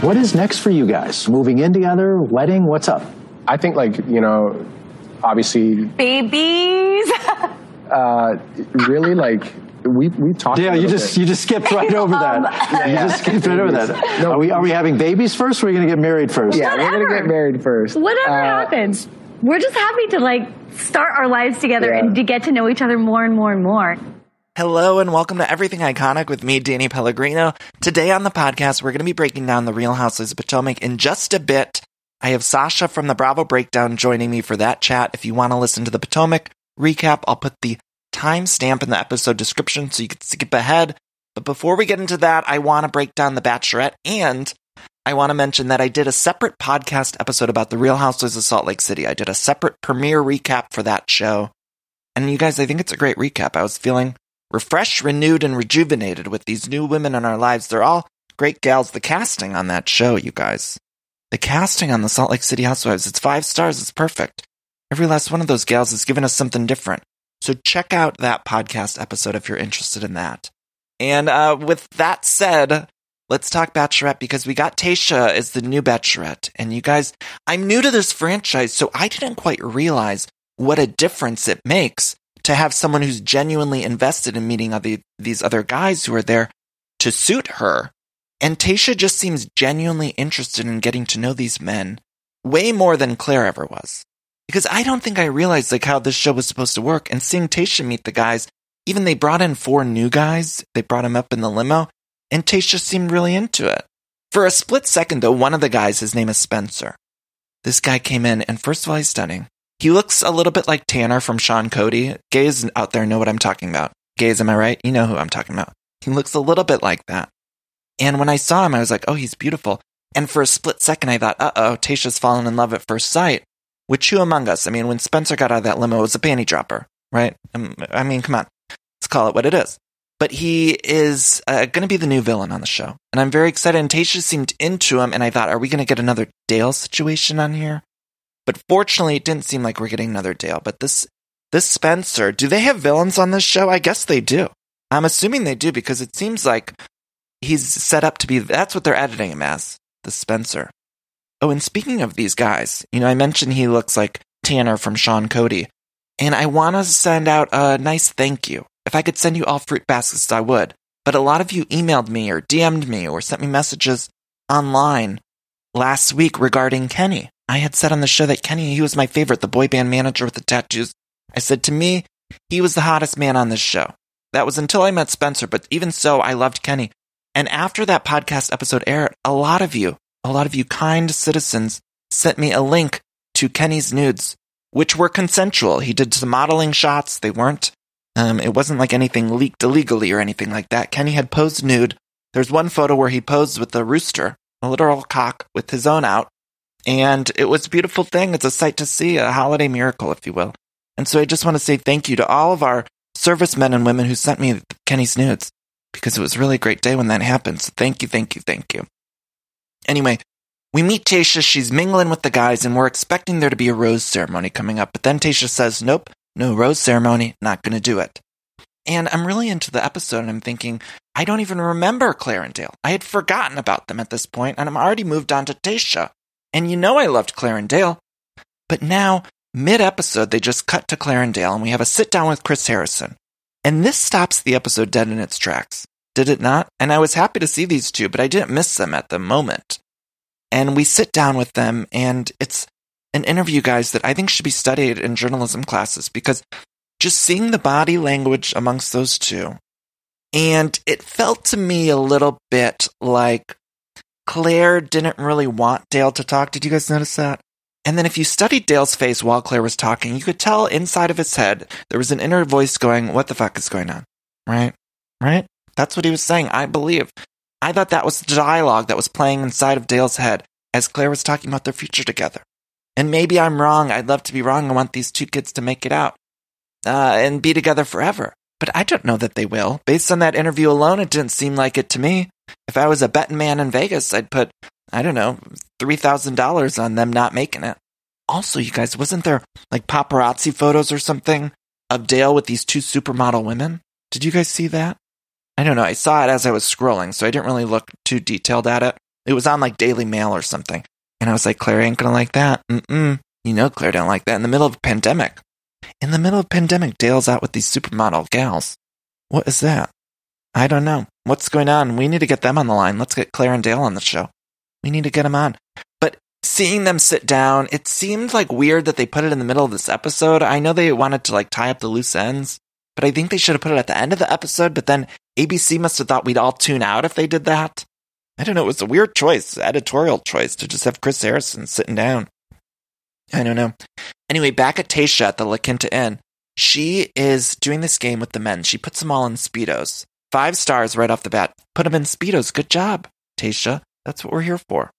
What is next for you guys? Moving in together? Wedding? What's up? I think like you know, obviously, babies. uh, really like we we talked. Yeah, a you just bit. you just skipped right over that. Yeah, you yeah. just skipped right over that. No, are we are we having babies first? or Are we going to get married first? yeah, we're gonna get married first. Whatever Uh, happens, we're just happy to like start our lives together Yeah. and to get to know each other more and more and more. Hello and welcome to Everything Iconic with me, Danny Pellegrino. Today on the podcast, we're going to be breaking down the Real Houses of Potomac in just a bit. I have Sasha from the Bravo Breakdown joining me for that chat. If you want to listen to the Potomac recap, I'll put the timestamp in the episode description so you can skip ahead. But before we get into that, I want to break down The Bachelorette and I want to mention that I did a separate podcast episode about the Real Houses of Salt Lake City. I did a separate premiere recap for that show. And you guys, I think it's a great recap. I was feeling refreshed, renewed, and rejuvenated with these new women in our lives. They're all great gals. The casting on that show, you guys. The casting on the Salt Lake City Housewives, it's five stars. It's perfect. Every last one of those gals has given us something different. So check out that podcast episode if you're interested in that. And uh, with that said, let's talk Bachelorette because we got Tayshia as the new Bachelorette. And you guys, I'm new to this franchise, so I didn't quite realize what a difference it makes to have someone who's genuinely invested in meeting other, these other guys who are there to suit her. And Tayshia just seems genuinely interested in getting to know these men way more than Clare ever was. Because I don't think I realized like how this show was supposed to work and seeing Tayshia meet the guys, even they brought in four new guys, they brought him up in the limo, and Tayshia seemed really into it. For a split second though, one of the guys, his name is Spencer. This guy came in and first of all, he's stunning. He looks a little bit like Tanner from Sean Cody. Gays out there know what I'm talking about. Gays, am I right? You know who I'm talking about. He looks a little bit like that. And when I saw him, I was like, oh, he's beautiful. And for a split second, I thought, uh oh, Tayshia's fallen in love at first sight. Which who among us? I mean, when Spencer got out of that limo, it was a panty dropper, right? Um, I mean, come on. Let's call it what it is. But he is uh, going to be the new villain on the show. And I'm very excited. And Tayshia seemed into him. And I thought, are we going to get another Dale situation on here? But fortunately, it didn't seem like we're getting another Dale. But this, this Spencer, do they have villains on this show? I guess they do. I'm assuming they do because it seems like he's set up to be, that's what they're editing him as, the Spencer. Oh, and speaking of these guys, you know, I mentioned he looks like Tanner from Sean Cody. And I want to send out a nice thank you. If I could send you all fruit baskets, I would. But a lot of you emailed me or DM'd me or sent me messages online last week regarding Kenny. I had said on the show that Kenny, he was my favorite, the boy band manager with the tattoos. I said to me, he was the hottest man on this show. That was until I met Spencer, but even so, I loved Kenny. And after that podcast episode aired, a lot of you, a lot of you kind citizens sent me a link to Kenny's nudes, which were consensual. He did some modeling shots. They weren't, um, it wasn't like anything leaked illegally or anything like that. Kenny had posed nude. There's one photo where he posed with a rooster, a literal cock with his own out. And it was a beautiful thing. It's a sight to see, a holiday miracle, if you will. And so I just want to say thank you to all of our servicemen and women who sent me Kenny's nudes because it was really a great day when that happened. So thank you, thank you, thank you. Anyway, we meet Tayshia. She's mingling with the guys, and we're expecting there to be a rose ceremony coming up. But then Tayshia says, Nope, no rose ceremony, not going to do it. And I'm really into the episode, and I'm thinking, I don't even remember Clare and Dale. I had forgotten about them at this point, and I'm already moved on to Tayshia. And you know I loved Clarendale. But now, mid episode, they just cut to Clarendale and we have a sit down with Chris Harrison. And this stops the episode dead in its tracks. Did it not? And I was happy to see these two, but I didn't miss them at the moment. And we sit down with them, and it's an interview, guys, that I think should be studied in journalism classes because just seeing the body language amongst those two, and it felt to me a little bit like Clare didn't really want Dale to talk. Did you guys notice that? And then if you studied Dale's face while Clare was talking, you could tell inside of his head there was an inner voice going, What the fuck is going on? Right? Right? That's what he was saying, I believe. I thought that was the dialogue that was playing inside of Dale's head as Clare was talking about their future together. And maybe I'm wrong. I'd love to be wrong. I want these two kids to make it out uh, and be together forever. But I don't know that they will. Based on that interview alone, it didn't seem like it to me. If I was a betting man in Vegas, I'd put, I don't know, $3,000 on them not making it. Also, you guys, wasn't there like paparazzi photos or something of Dale with these two supermodel women? Did you guys see that? I don't know. I saw it as I was scrolling, so I didn't really look too detailed at it. It was on like Daily Mail or something. And I was like, Clare ain't gonna like that. Mm-mm. You know Clare don't like that in the middle of a pandemic. In the middle of pandemic, Dale's out with these supermodel gals. What is that? I don't know. What's going on? We need to get them on the line. Let's get Clare and Dale on the show. We need to get them on. But seeing them sit down, it seemed like weird that they put it in the middle of this episode. I know they wanted to like tie up the loose ends, but I think they should have put it at the end of the episode. But then ABC must have thought we'd all tune out if they did that. I don't know. It was a weird choice, editorial choice to just have Chris Harrison sitting down. I don't know. Anyway, back at Tayshia at the La Quinta Inn, she is doing this game with the men. She puts them all in Speedos. Five stars right off the bat. Put them in Speedos. Good job, Tayshia. That's what we're here for.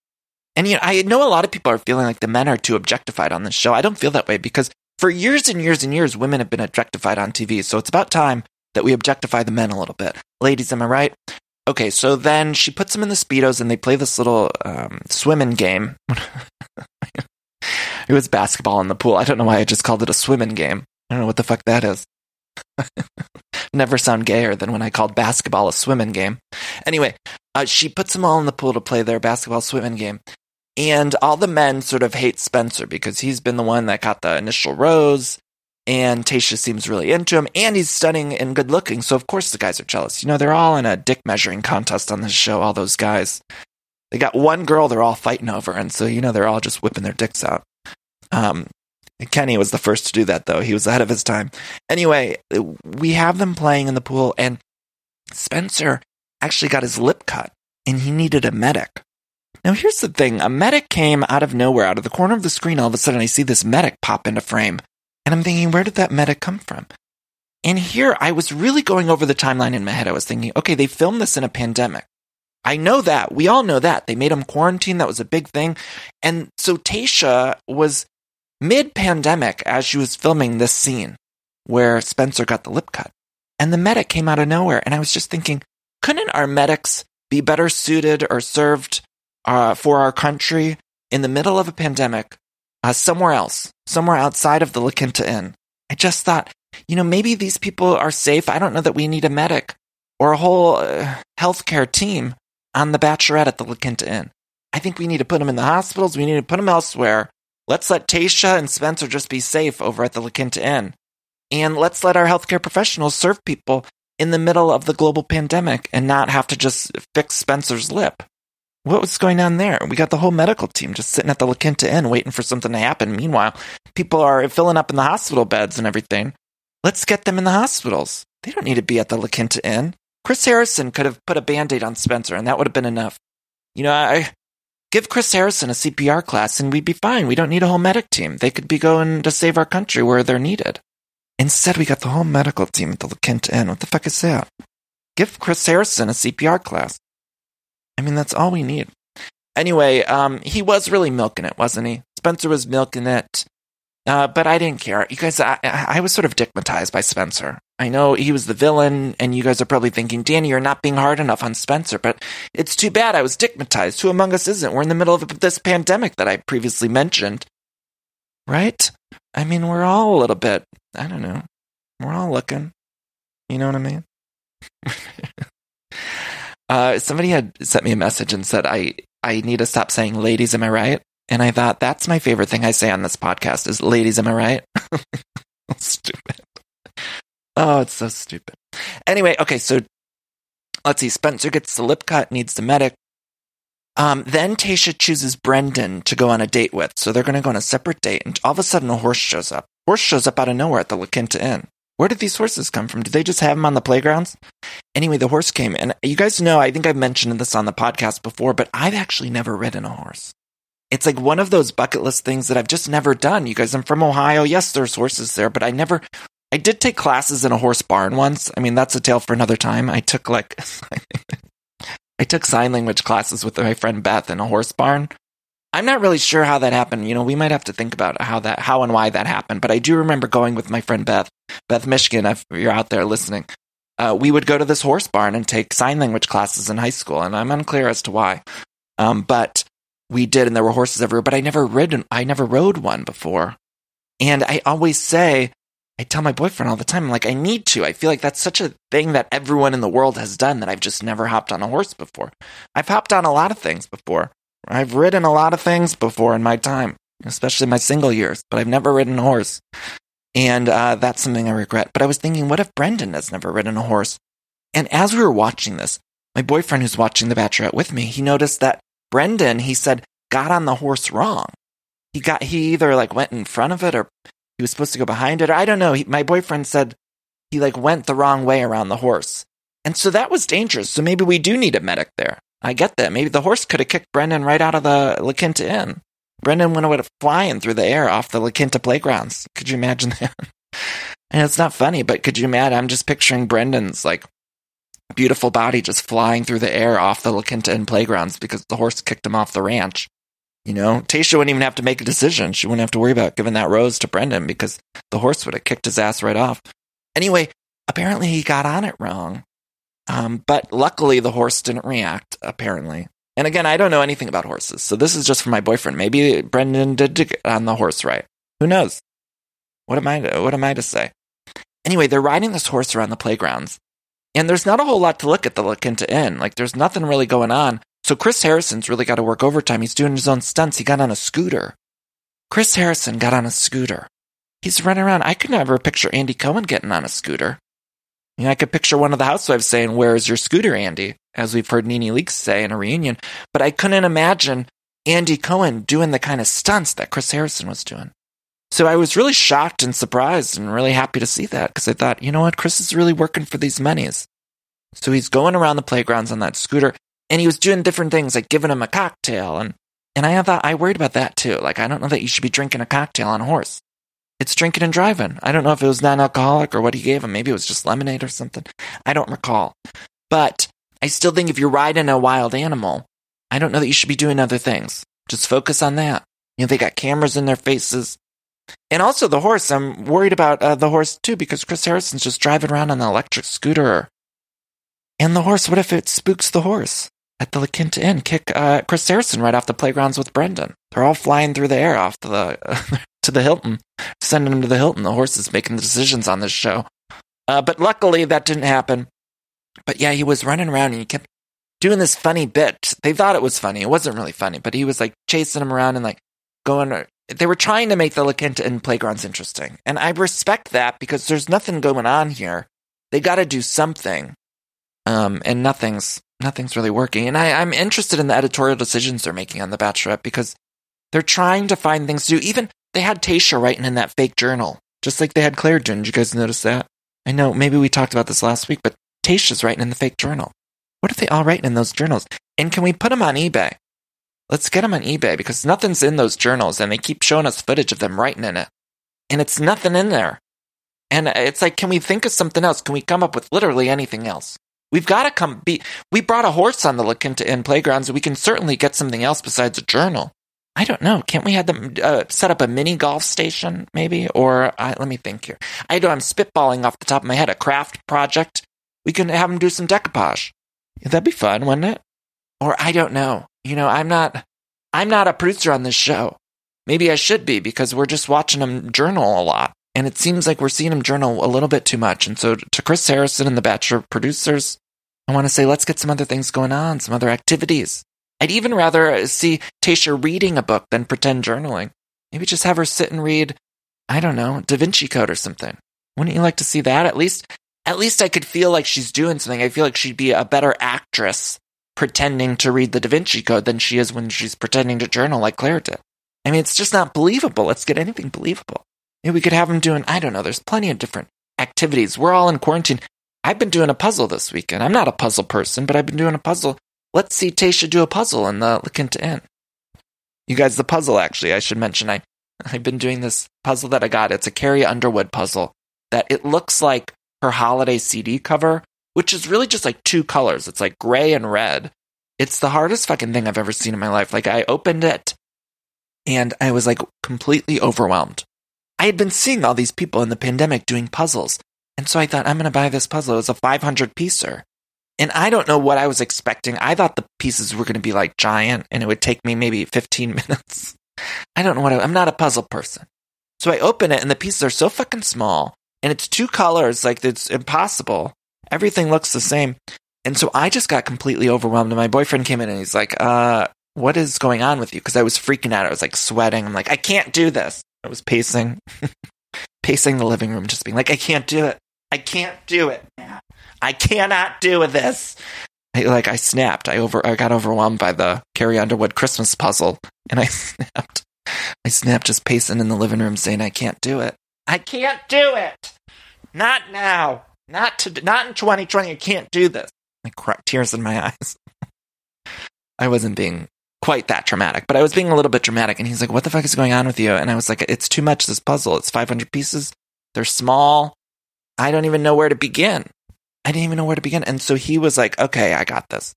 And you know, I know a lot of people are feeling like the men are too objectified on this show. I don't feel that way because for years and years and years, women have been objectified on TV. So it's about time that we objectify the men a little bit. Ladies, am I right? Okay, so then she puts them in the Speedos and they play this little um, swimming game. it was basketball in the pool. I don't know why I just called it a swimming game. I don't know what the fuck that is. Never sound gayer than when I called basketball a swimming game. Anyway, uh, she puts them all in the pool to play their basketball swimming game. And all the men sort of hate Spencer because he's been the one that got the initial rose. And Tayshia seems really into him. And he's stunning and good looking. So, of course, the guys are jealous. You know, they're all in a dick measuring contest on this show, all those guys. They got one girl they're all fighting over. And so, you know, they're all just whipping their dicks out. Um, Kenny was the first to do that, though. He was ahead of his time. Anyway, we have them playing in the pool, and Spencer actually got his lip cut, and he needed a medic. Now, here's the thing a medic came out of nowhere, out of the corner of the screen. All of a sudden, I see this medic pop into frame, and I'm thinking, where did that medic come from? And here, I was really going over the timeline in my head. I was thinking, okay, they filmed this in a pandemic. I know that. We all know that. They made him quarantine. That was a big thing. And so Tayshia was mid pandemic as she was filming this scene where Spencer got the lip cut. And the medic came out of nowhere. And I was just thinking, couldn't our medics be better suited or served uh, for our country in the middle of a pandemic uh, somewhere else, somewhere outside of the La Quinta Inn? I just thought, you know, maybe these people are safe. I don't know that we need a medic or a whole uh, healthcare team on the Bachelorette at the La Quinta Inn. I think we need to put them in the hospitals. We need to put them elsewhere Let's let Tayshia and Spencer just be safe over at the La Quinta Inn. And let's let our healthcare professionals serve people in the middle of the global pandemic and not have to just fix Spencer's lip. What was going on there? We got the whole medical team just sitting at the La Quinta Inn waiting for something to happen. Meanwhile, people are filling up in the hospital beds and everything. Let's get them in the hospitals. They don't need to be at the La Quinta Inn. Chris Harrison could have put a band aid on Spencer, and that would have been enough. You know, I, Give Chris Harrison a CPR class and we'd be fine. We don't need a whole medic team. They could be going to save our country where they're needed. Instead, we got the whole medical team at the Kent Inn. What the fuck is that? Give Chris Harrison a CPR class. I mean, that's all we need. Anyway, um, he was really milking it, wasn't he? Spencer was milking it. Uh, but I didn't care. You guys, I, I was sort of digmatized by Spencer. I know he was the villain, and you guys are probably thinking, Danny, you're not being hard enough on Spencer, but it's too bad I was digmatized. Who among us isn't? We're in the middle of this pandemic that I previously mentioned. Right? I mean, we're all a little bit, I don't know. We're all looking. You know what I mean? uh, somebody had sent me a message and said, I, I need to stop saying ladies, am I right? And I thought that's my favorite thing I say on this podcast is ladies, am I right? stupid. Oh, it's so stupid. Anyway, okay, so let's see. Spencer gets the lip cut, needs the medic. Um, then Tayshia chooses Brendan to go on a date with. So they're going to go on a separate date. And all of a sudden, a horse shows up. Horse shows up out of nowhere at the La Quinta Inn. Where did these horses come from? Did they just have them on the playgrounds? Anyway, the horse came. And you guys know, I think I've mentioned this on the podcast before, but I've actually never ridden a horse. it's like one of those bucket list things that I've just never done. You guys, I'm from Ohio. Yes, there's horses there, but I never, I did take classes in a horse barn once. I mean, that's a tale for another time. I took like, I took sign language classes with my friend Beth in a horse barn. I'm not really sure how that happened. You know, we might have to think about how that, how and why that happened. But I do remember going with my friend Beth, Beth Michigan. If you're out there listening, uh, we would go to this horse barn and take sign language classes in high school, and I'm unclear as to why. Um, but we did, and there were horses everywhere. But I never ridden, I never rode one before, and I always say, I tell my boyfriend all the time, I'm like, I need to. I feel like that's such a thing that everyone in the world has done that I've just never hopped on a horse before. I've hopped on a lot of things before. I've ridden a lot of things before in my time, especially my single years, but I've never ridden a horse. And uh, that's something I regret. But I was thinking, what if Brendan has never ridden a horse? And as we were watching this, my boyfriend who's watching The Bachelorette with me, he noticed that Brendan, he said, got on the horse wrong. He got, he either like went in front of it or he was supposed to go behind it. Or I don't know. He, my boyfriend said he like went the wrong way around the horse. And so that was dangerous. So maybe we do need a medic there. I get that. Maybe the horse could have kicked Brendan right out of the La Quinta Inn. Brendan went away flying through the air off the La Quinta playgrounds. Could you imagine that? and it's not funny, but could you imagine? I'm just picturing Brendan's like beautiful body just flying through the air off the La Quinta Inn playgrounds because the horse kicked him off the ranch. You know, Tayshia wouldn't even have to make a decision. She wouldn't have to worry about giving that rose to Brendan because the horse would have kicked his ass right off. Anyway, apparently he got on it wrong. Um, but luckily the horse didn't react, apparently. And again, I don't know anything about horses, so this is just for my boyfriend. Maybe Brendan did get on the horse right. Who knows? What am I to, what am I to say? Anyway, they're riding this horse around the playgrounds. And there's not a whole lot to look at the La Quinta Inn. Like there's nothing really going on so Chris Harrison's really got to work overtime. He's doing his own stunts. He got on a scooter. Chris Harrison got on a scooter. He's running around. I could never picture Andy Cohen getting on a scooter. You know, I could picture one of the housewives saying, Where is your scooter, Andy? As we've heard Nene Leakes say in a reunion. But I couldn't imagine Andy Cohen doing the kind of stunts that Chris Harrison was doing. So I was really shocked and surprised and really happy to see that because I thought, you know what? Chris is really working for these monies. So he's going around the playgrounds on that scooter and he was doing different things like giving him a cocktail and and I thought I worried about that too. Like I don't know that you should be drinking a cocktail on a horse. It's drinking and driving. I don't know if it was non-alcoholic or what he gave him. Maybe it was just lemonade or something. I don't recall. But I still think if you're riding a wild animal, I don't know that you should be doing other things. Just focus on that. You know, they got cameras in their faces. And also the horse, I'm worried about uh, the horse too because Chris Harrison's just driving around on an electric scooter. And the horse, what if it spooks the horse? At the Quinta Inn kick uh, Chris Harrison right off the playgrounds with Brendan. They're all flying through the air off to the to the Hilton, sending them to the Hilton. The horses making the decisions on this show. Uh, but luckily that didn't happen. But yeah, he was running around and he kept doing this funny bit. They thought it was funny. It wasn't really funny, but he was like chasing them around and like going. They were trying to make the La Quinta Inn playgrounds interesting, and I respect that because there's nothing going on here. They got to do something, um, and nothing's nothing's really working. And I, I'm interested in the editorial decisions they're making on The Bachelorette because they're trying to find things to do. Even they had Tayshia writing in that fake journal, just like they had Clare doing. Did you guys notice that? I know maybe we talked about this last week, but Tayshia's writing in the fake journal. What are they all writing in those journals? And can we put them on eBay? Let's get them on eBay because nothing's in those journals and they keep showing us footage of them writing in it. And it's nothing in there. And it's like, can we think of something else? Can we come up with literally anything else? We've got to come be. We brought a horse on the La Quinta Inn playgrounds. We can certainly get something else besides a journal. I don't know. Can't we have them uh, set up a mini golf station, maybe? Or uh, let me think here. I know I'm spitballing off the top of my head. A craft project. We can have them do some decoupage. That'd be fun, wouldn't it? Or I don't know. You know, I'm not. I'm not a producer on this show. Maybe I should be because we're just watching them journal a lot. And it seems like we're seeing them journal a little bit too much. And so to Chris Harrison and the Bachelor producers, I want to say, let's get some other things going on, some other activities. I'd even rather uh, see Tayshia reading a book than pretend journaling. Maybe just have her sit and read, I don't know, Da Vinci Code or something. Wouldn't you like to see that? At least, at least I could feel like she's doing something. I feel like she'd be a better actress pretending to read the Da Vinci Code than she is when she's pretending to journal like Clare did. I mean, it's just not believable. Let's get anything believable. Maybe we could have them doing, I don't know, there's plenty of different activities. We're all in quarantine. I've been doing a puzzle this weekend. I'm not a puzzle person, but I've been doing a puzzle. Let's see Tayshia do a puzzle in the uh, La Quinta Inn. You guys, the puzzle actually, I should mention, I, I've been doing this puzzle that I got. It's a Carrie Underwood puzzle that it looks like her holiday CD cover, which is really just like two colors. It's like gray and red. It's the hardest fucking thing I've ever seen in my life. Like I opened it and I was like completely overwhelmed. I had been seeing all these people in the pandemic doing puzzles. And so I thought, I'm going to buy this puzzle. It was a 500 piecer. And I don't know what I was expecting. I thought the pieces were going to be like giant and it would take me maybe 15 minutes. I don't know what I, I'm not a puzzle person. So I open it and the pieces are so fucking small and it's two colors. Like it's impossible. Everything looks the same. And so I just got completely overwhelmed. And my boyfriend came in and he's like, uh, what is going on with you? Cause I was freaking out. I was like sweating. I'm like, I can't do this. I was pacing, pacing the living room, just being like, I can't do it. I can't do it. I cannot do this. I, like I snapped. I over. I got overwhelmed by the Carrie Underwood Christmas puzzle, and I snapped. I snapped, just pacing in the living room, saying, "I can't do it. I can't do it. Not now. Not to. Not in 2020. I can't do this." I cried, tears in my eyes. I wasn't being quite that dramatic, but I was being a little bit dramatic. And he's like, "What the fuck is going on with you?" And I was like, "It's too much. This puzzle. It's 500 pieces. They're small. I don't even know where to begin. I didn't even know where to begin." And so he was like, "Okay, I got this."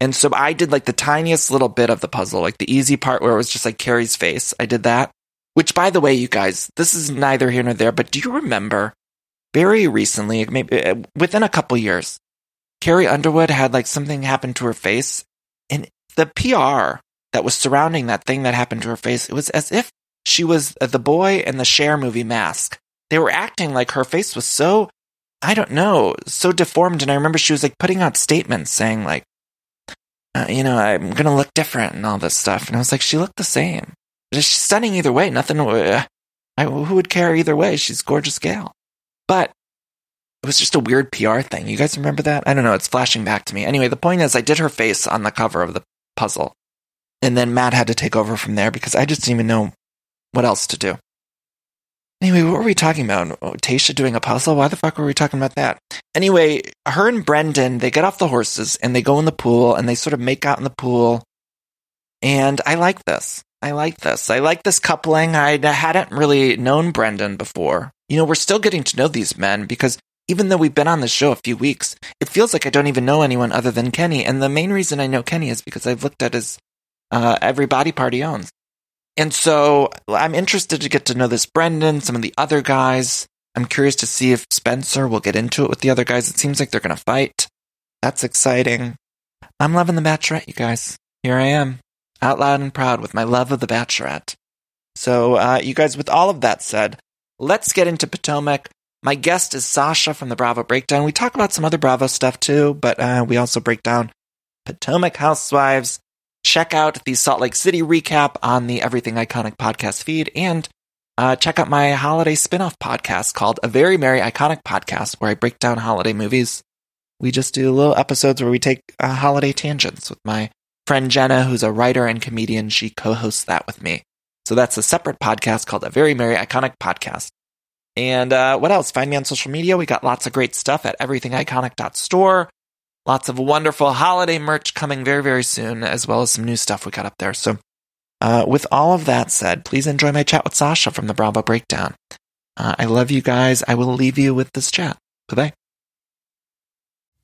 And so I did like the tiniest little bit of the puzzle, like the easy part where it was just like Carrie's face. I did that. Which, by the way, you guys, this is neither here nor there, but do you remember very recently, maybe uh, within a couple years, Carrie Underwood had like something happen to her face, and the PR that was surrounding that thing that happened to her face, it was as if she was the boy in the Cher movie Mask. They were acting like her face was so, I don't know, so deformed. And I remember she was like putting out statements saying like, uh, you know, I'm gonna look different and all this stuff. And I was like, she looked the same. She's stunning either way. Nothing. Uh, I, who would care either way? She's gorgeous gal. But it was just a weird PR thing. You guys remember that? I don't know. It's flashing back to me. Anyway, the point is, I did her face on the cover of the puzzle, and then Matt had to take over from there because I just didn't even know what else to do. Anyway, what were we talking about? Oh, Tayshia doing a puzzle? Why the fuck were we talking about that? Anyway, her and Brendan, they get off the horses and they go in the pool and they sort of make out in the pool. And I like this. I like this. I like this coupling. I hadn't really known Brendan before. You know, we're still getting to know these men because even though we've been on the show a few weeks, it feels like I don't even know anyone other than Kenny. And the main reason I know Kenny is because I've looked at his uh, every body part he owns. And so I'm interested to get to know this Brendan, some of the other guys. I'm curious to see if Spencer will get into it with the other guys. It seems like they're going to fight. That's exciting. I'm loving The Bachelorette, you guys. Here I am, out loud and proud with my love of The Bachelorette. So, uh, you guys, with all of that said, let's get into Potomac. My guest is Sasha from the Bravo Breakdown. We talk about some other Bravo stuff too, but uh, we also break down Potomac Housewives. Check out the Salt Lake City recap on the Everything Iconic podcast feed and uh, check out my holiday spin-off podcast called A Very Merry Iconic Podcast, where I break down holiday movies. We just do little episodes where we take uh, holiday tangents with my friend Jenna, who's a writer and comedian. She co-hosts that with me. So that's a separate podcast called A Very Merry Iconic Podcast. And uh, what else? Find me on social media. We got lots of great stuff at everythingiconic.store. Lots of wonderful holiday merch coming very, very soon, as well as some new stuff we got up there. So, uh, with all of that said, please enjoy my chat with Sasha from the Bravo Breakdown. Uh, I love you guys. I will leave you with this chat. Bye bye.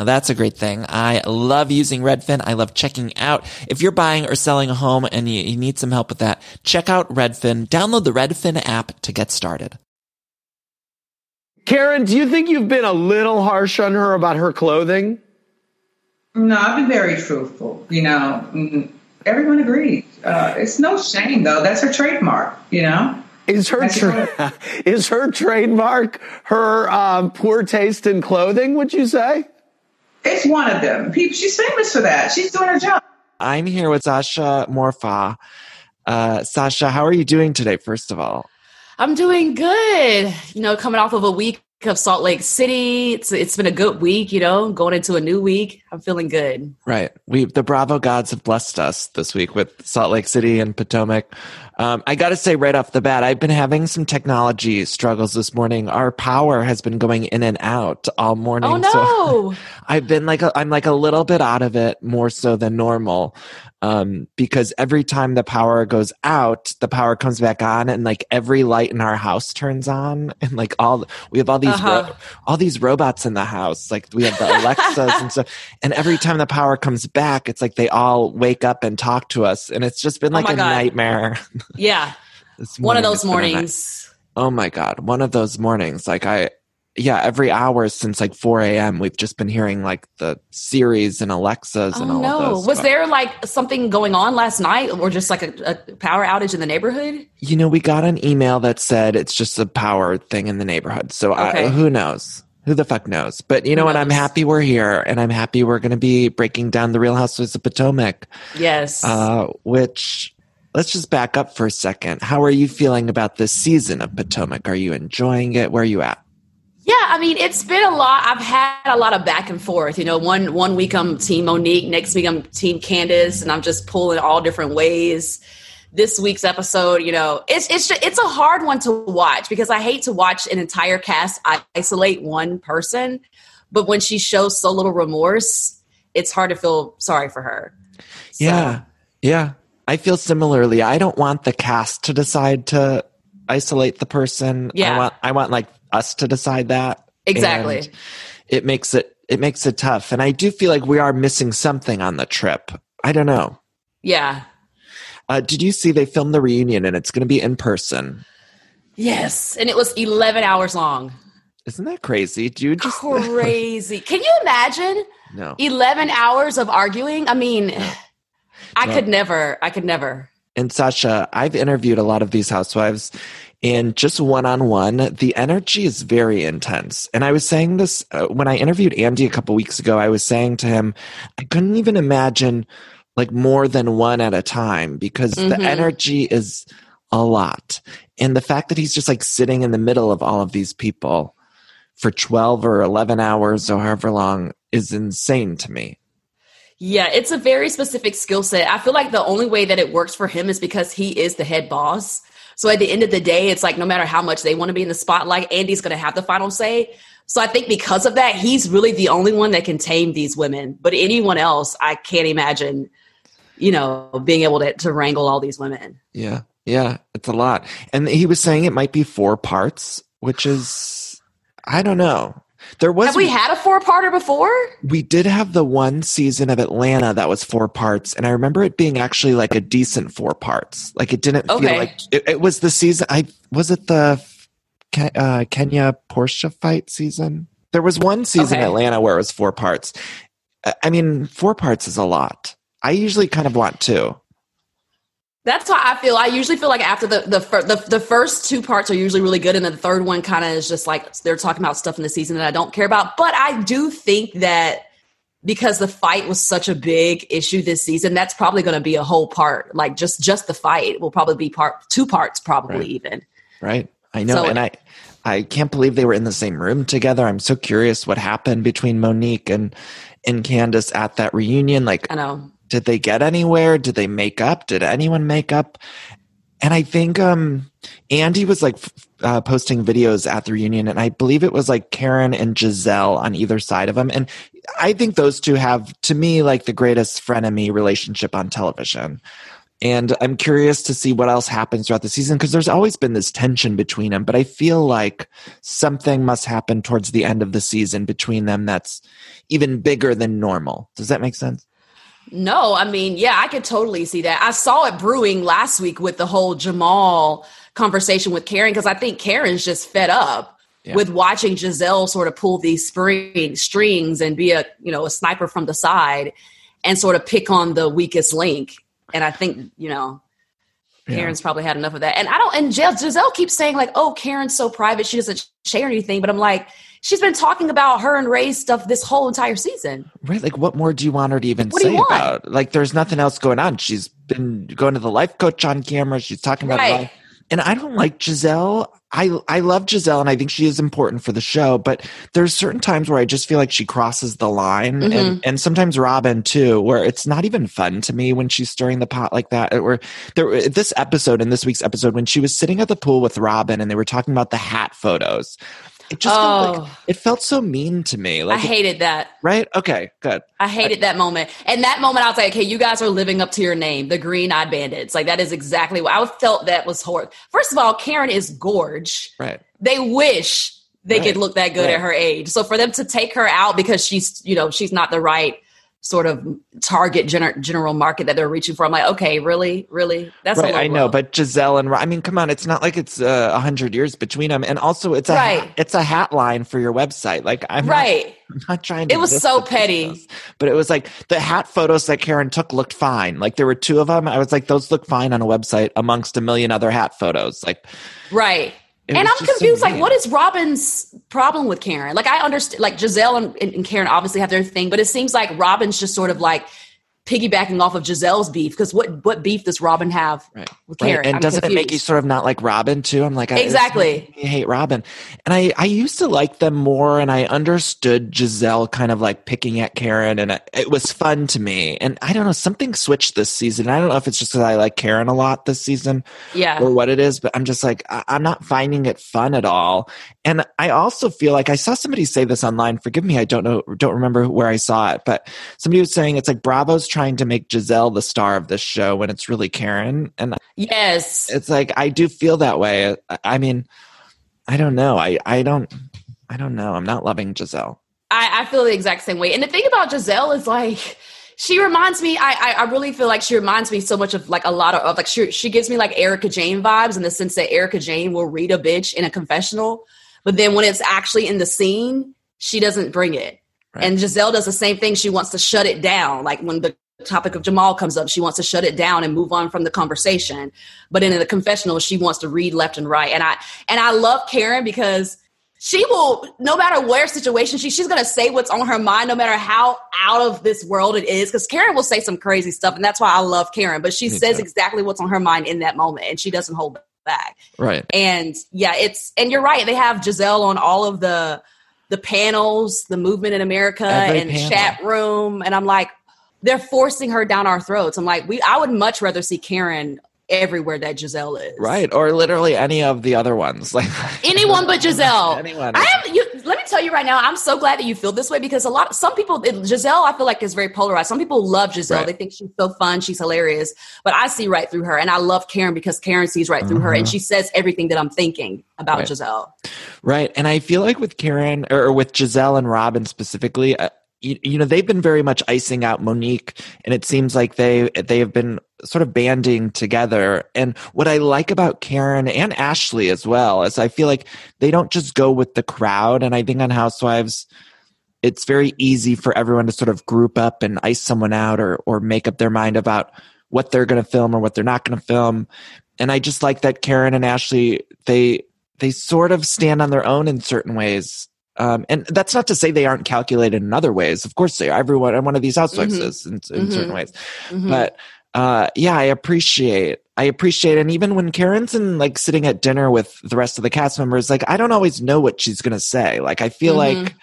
Now, that's a great thing. I love using Redfin. I love checking out. If you're buying or selling a home and you, you need some help with that, check out Redfin. Download the Redfin app to get started. Karen, do you think you've been a little harsh on her about her clothing? No, I've been very truthful. You know, mm, everyone agrees. Uh, it's no shame though. That's her trademark. You know. Is her tra- is her trademark her um, poor taste in clothing? Would you say? It's one of them. People, she's famous for that. She's doing her job. I'm here with Sasha Morfa. Uh, Sasha, how are you doing today? First of all, I'm doing good. You know, coming off of a week of Salt Lake City. It's it's been a good week, you know, going into a new week. I'm feeling good. Right. We the Bravo gods have blessed us this week with Salt Lake City and Potomac. Um, I got to say right off the bat, I've been having some technology struggles this morning. Our power has been going in and out all morning. Oh no! So I've been like a, I'm like a little bit out of it more so than normal um, because every time the power goes out, the power comes back on, and like every light in our house turns on, and like all we have all these uh-huh. ro- all these robots in the house, like we have the Alexas and stuff, and every time the power comes back, it's like they all wake up and talk to us, and it's just been oh like oh a God. nightmare. Yeah, one of those mornings. Oh my God, one of those mornings. Like I, yeah, every hour since like 4 a.m., we've just been hearing like the Siris and Alexas and oh, all no. Was stuff. there like something going on last night or just like a, a, power outage in the neighborhood? You know, we got an email that said it's just a power thing in the neighborhood. So okay. I, who knows? Who the fuck knows? But you know what? I'm happy we're here and I'm happy we're going to be breaking down the Real Housewives of Potomac. Yes. Uh, which let's just back up for a second. How are you feeling about this season of Potomac? Are you enjoying it? Where are you at? Yeah, I mean, it's been a lot. I've had a lot of back and forth. You know, one one week I'm Team Monique, next week I'm Team Candace, and I'm just pulling all different ways. This week's episode, you know, it's it's it's a hard one to watch because I hate to watch an entire cast isolate one person, but when she shows so little remorse, it's hard to feel sorry for her. So. Yeah, yeah, I feel similarly. I don't want the cast to decide to isolate the person. Yeah, I want I want like us to decide that. Exactly. And it makes it it makes it tough. And I do feel like we are missing something on the trip. I don't know. Yeah. Uh, did you see they filmed the reunion and it's going to be in person? Yes, and it was 11 hours long. Isn't that crazy? Do you just crazy? Can you imagine? No. 11 hours of arguing? I mean, no. I no. could never. I could never. And Sasha, I've interviewed a lot of these housewives and just one on one, the energy is very intense. And I was saying this uh, when I interviewed Andy a couple weeks ago. I was saying to him, I couldn't even imagine like more than one at a time because mm-hmm. the energy is a lot. And the fact that he's just like sitting in the middle of all of these people for 12 or 11 hours or however long is insane to me. Yeah, it's a very specific skill set. I feel like the only way that it works for him is because he is the head boss. So at the end of the day, it's like no matter how much they want to be in the spotlight, Andy's going to have the final say. So I think because of that, he's really the only one that can tame these women. But anyone else, I can't imagine, you know, being able to, to wrangle all these women. Yeah. Yeah. It's a lot. And he was saying it might be four parts, which is, I don't know. There was Have we had a four-parter before? We did have the one season of Atlanta that was four parts, and I remember it being actually like a decent four parts. Like it didn't okay. feel like it, it, was the season. I was it the uh, Kenya Porsha fight season. There was one season okay. Atlanta where it was four parts. I mean, four parts is a lot. I usually kind of want two. That's how I feel. I usually feel like after the the, the the first two parts are usually really good, and then the third one kind of is just like they're talking about stuff in the season that I don't care about. But I do think that because the fight was such a big issue this season, that's probably going to be a whole part. Like just just the fight will probably be part two parts, probably right. even. Right. I know, so, and I I can't believe they were in the same room together. I'm so curious what happened between Monique and and Candace at that reunion. Like I know did they get anywhere? Did they make up? Did anyone make up? And I think um, Andy was like uh, posting videos at the reunion, and I believe it was like Karen and Gizelle on either side of them. And I think those two have, to me, like the greatest frenemy relationship on television. And I'm curious to see what else happens throughout the season because there's always been this tension between them. But I feel like something must happen towards the end of the season between them that's even bigger than normal. Does that make sense? No, I mean, yeah, I could totally see that. I saw it brewing last week with the whole Jamal conversation with Karen because I think Karen's just fed up yeah. with watching Gizelle sort of pull these spring, strings and be a you know a sniper from the side and sort of pick on the weakest link. And I think you know Karen's yeah. probably had enough of that. And I don't. And Gizelle keeps saying like, "Oh, Karen's so private; she doesn't share anything." But I'm like, she's been talking about her and Ray's stuff this whole entire season. Right? Like, what more do you want her to even what say about? Like, there's nothing else going on. She's been going to the life coach on camera. She's talking about right. life and I don't like Gizelle. I I love Gizelle and I think she is important for the show, but there's certain times where I just feel like she crosses the line mm-hmm. and, and sometimes Robin too, where it's not even fun to me when she's stirring the pot like that. Or there this episode in this week's episode when she was sitting at the pool with Robin and they were talking about the hat photos. It just oh. felt like, oh. it felt so mean to me. Like I hated that. Right? Okay, good. I hated I, that moment. And that moment, I was like, okay, you guys are living up to your name, the Green Eyed Bandits. Like that is exactly what I felt. That was horrible. First of all, Karen is gorge. Right. They wish they right. could look that good right. at her age. So for them to take her out because she's, you know, she's not the right sort of target gener- general market that they're reaching for. I'm like, okay, really, really, that's right. I know, but Gizelle and I mean, come on, it's not like it's uh, a uh, hundred years between them, and also it's a right. hat, it's a hat line for your website. Like I'm right. Not, I'm not trying to. It was so petty, but it was like the hat photos that Karen took looked fine. Like there were two of them. I was like, those look fine on a website amongst a million other hat photos. Like, right. It and I'm confused. So like, what is Robin's problem with Karen? Like, I understand. Like, Gizelle and, and, Karen obviously have their thing, but it seems like Robin's just sort of like piggybacking off of Gizelle's beef because what what beef does Robin have right. with Karen? Right. And I'm doesn't confused. it make you sort of not like Robin too? I'm like, exactly. I, I hate Robin, and I I used to like them more, and I understood Gizelle kind of like picking at Karen, and it, it was fun to me. And I don't know, something switched this season. I don't know if it's just because I like Karen a lot this season, yeah, or what it is, but I'm just like I, I'm not finding it fun at all. And I also feel like I saw somebody say this online. Forgive me, I don't know, don't remember where I saw it, but somebody was saying it's like Bravo's trying to make Gizelle the star of this show when it's really Karen. And yes, it's like I do feel that way. I mean, I don't know. I I don't I don't know. I'm not loving Gizelle. I, I feel the exact same way. And the thing about Gizelle is like she reminds me I, I, I really feel like she reminds me so much of like a lot of, of like she she gives me like Erika Jayne vibes in the sense that Erika Jayne will read a bitch in a confessional but then when it's actually in the scene, she doesn't bring it. Right. And Gizelle does the same thing. She wants to shut it down. Like when the topic of Jamal comes up, she wants to shut it down and move on from the conversation. But in the confessional, she wants to read left and right. And I and I love Karen because she will, no matter where situation she, she's going to say what's on her mind, no matter how out of this world it is. Because Karen will say some crazy stuff, and that's why I love Karen. But she Me says too. exactly what's on her mind in that moment, and she doesn't hold back. Right. And yeah, it's and you're right. They have Gizelle on all of the the panels, the movement in America Every and panel. chat room. And I'm like, they're forcing her down our throats. I'm like, we I would much rather see Karen everywhere that Gizelle is. Right. Or literally any of the other ones. Like anyone but Gizelle. anyone. I am you let me tell you right now, I'm so glad that you feel this way because a lot some people Gizelle. I feel like is very polarized. Some people love Gizelle. Right. They think she's so fun, she's hilarious. But I see right through her and I love Karen because Karen sees right through her and uh-huh. she says everything that I'm thinking about right. Gizelle. Right. And I feel like with Karen or with Gizelle and Robin specifically, uh, you, you, know they've been very much icing out Monique, and it seems like they they have been sort of banding together. And what I like about Karen and Ashley as well is I feel like they don't just go with the crowd. And I think on Housewives, it's very easy for everyone to sort of group up and ice someone out or or make up their mind about what they're going to film or what they're not going to film. And I just like that Karen and Ashley they they sort of stand on their own in certain ways um, and that's not to say they aren't calculated in other ways. Of course, they are. Everyone, one of these housewives mm-hmm. is in, in mm-hmm. certain ways. Mm-hmm. But uh, yeah, I appreciate, I appreciate, and even when Karen's in like sitting at dinner with the rest of the cast members, like I don't always know what she's gonna say. Like I feel mm-hmm. like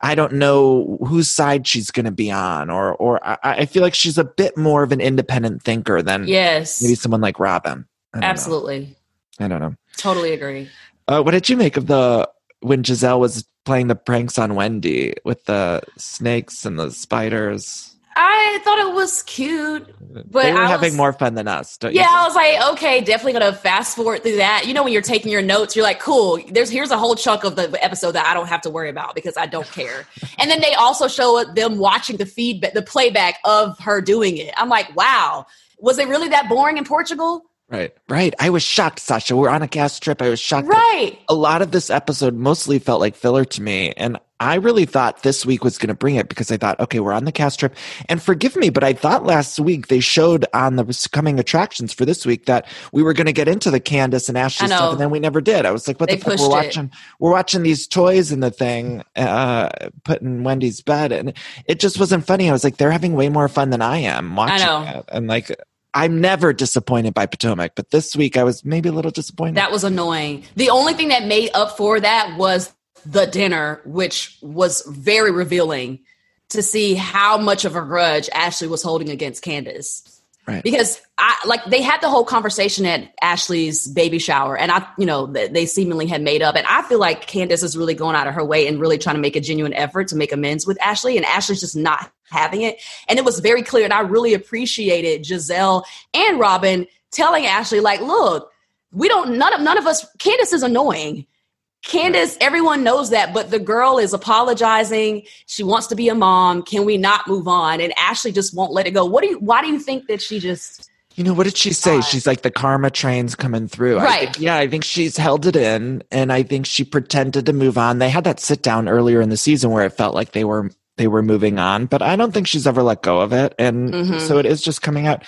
I don't know whose side she's going to be on, or or I, I, feel like she's a bit more of an independent thinker than yes, maybe someone like Robin. I Absolutely, know. I don't know. Totally agree. Uh, what did you make of the when Gizelle was playing the pranks on Wendy with the snakes and the spiders. I thought it was cute, but they were I having was- more fun than us. Don't Yeah? I was like, okay, definitely gonna fast forward through that. You know, when you're taking your notes, you're like, cool. There's here's a whole chunk of the episode that I don't have to worry about because I don't care. and then they also show them watching the feedback, the playback of her doing it. I'm like, wow, was it really that boring in Portugal? Right, right. I was shocked, Sasha. We're on a cast trip. I was shocked. Right. A lot of this episode mostly felt like filler to me. And I really thought this week was going to bring it because I thought, okay, we're on the cast trip. And forgive me, but I thought last week they showed on the coming attractions for this week that we were going to get into the Candace and Ashley stuff. And then we never did. I was like, what They the fuck? We're it. watching, we're watching these toys in the thing, uh, put in Wendy's bed. And it just wasn't funny. I was like, they're having way more fun than I am watching know. it. And like, I'm never disappointed by Potomac, but this week I was maybe a little disappointed. That was annoying. The only thing that made up for that was the dinner, which was very revealing to see how much of a grudge Ashley was holding against Candace. Right. Because I like they had the whole conversation at Ashley's baby shower, and I, you know, they seemingly had made up. And I feel like Candace is really going out of her way and really trying to make a genuine effort to make amends with Ashley, and Ashley's just not having it. And it was very clear, and I really appreciated Gizelle and Robin telling Ashley, like, look, we don't none of none of us. Candace is annoying. Candace, everyone knows that, but the girl is apologizing. She wants to be a mom. Can we not move on? And Ashley just won't let it go. What do you? Why do you think that she just? You know, what did she say? She's like, the karma train's coming through. I Right. think- yeah, I think she's held it in and I think she pretended to move on. They had that sit down earlier in the season where it felt like they were they were moving on, but I don't think she's ever let go of it. And Mhm. so it is just coming out.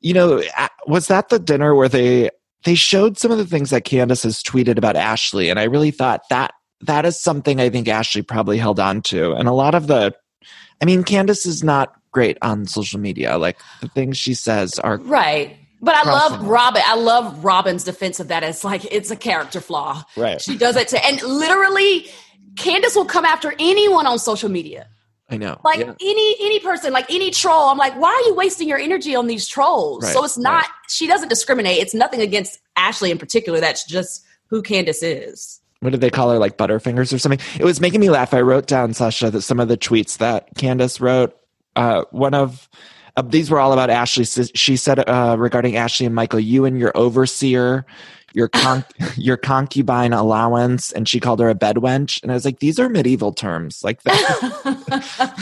You know, was that the dinner where they they showed some of the things that Candace has tweeted about Ashley and I really thought that that is something I think Ashley probably held on to. And a lot of the I mean, Candace is not great on social media. Like the things she says are Right. But I love. Robin. I love Robin's defense of that. It's like it's a character flaw. Right. She does it to, and literally, Candace will come after anyone on social media. I know. like Yeah. any any person like any troll i'm like why are you wasting your energy on these trolls? Right, so it's not right. she doesn't discriminate. It's nothing against ashley in particular. That's just who candace is. What did they call her like butterfingers or something? It was making me laugh. I wrote down sasha that some of the tweets that candace wrote uh, one of uh, these were all about ashley. She said uh, regarding ashley and michael you and your overseer your con- your concubine allowance and she called her a bedwench. and i was like these are medieval terms like that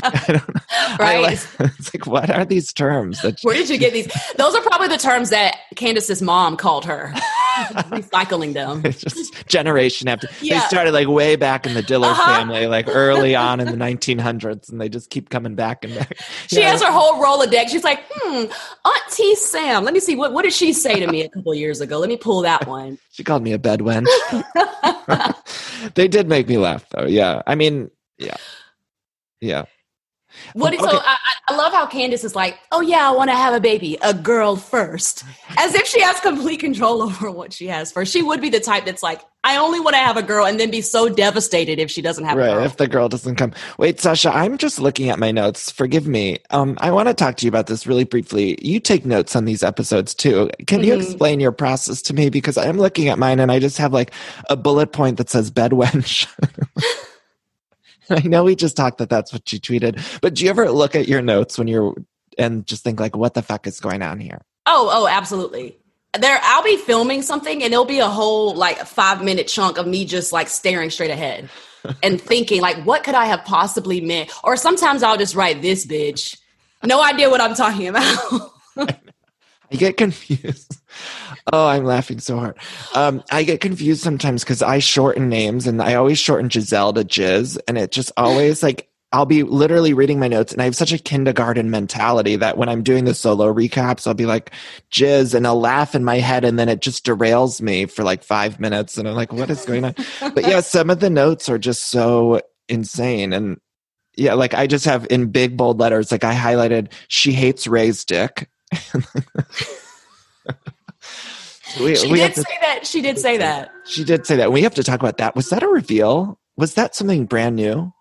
I don't know. Right. like- it's like what are these terms that where did you get these those are probably the terms that candace's mom called her recycling them It's just generation after Yeah. they started like way back in the Dillard Uh-huh. family, like early on in the 1900s, and they just keep coming back and back. she Yeah. has her whole rolodex she's like hmm auntie sam let me see what, what did she say to me a couple years ago let me pull that one She called me a bed wench. they did make me laugh, though. Yeah, I mean, yeah, yeah. What? Oh, okay. So I, I love how Candace is like, "Oh yeah, I want to have a baby, a girl first, as if she has complete control over what she has first. She would be the type that's like, "I only want to have a girl," and then be so devastated if she doesn't have a Right, girl. if the girl doesn't come. Wait, Sasha, I'm just looking at my notes. Forgive me. Um, I want to talk to you about this really briefly. You take notes on these episodes too. Can you Mhm. explain your process to me? Because I'm looking at mine and I just have like a bullet point that says bed wench. I know we just talked that that's what you tweeted, but do you ever look at your notes when you're and just think like, what the fuck is going on here? Oh, oh, absolutely. There, I'll be filming something, and it'll be a whole like five minute chunk of me just like staring straight ahead and thinking like, what could I have possibly meant? Or sometimes I'll just write this bitch. No idea what I'm talking about. I get confused. Oh, I'm laughing so hard. Um, I get confused sometimes because I shorten names and I always shorten Gizelle to Jiz, and it just always like I'll be literally reading my notes, and I have such a kindergarten mentality that when I'm doing the solo recaps, I'll be like jizz, and I'll laugh in my head, and then it just derails me for like five minutes, and I'm like, what is going on? but yeah, some of the notes are just so insane, and yeah, like I just have in big bold letters, like I highlighted, she hates Ray's dick. we, she we did to- say that. She did say that. she did say that. We have to talk about that. Was that a reveal? Was that something brand new?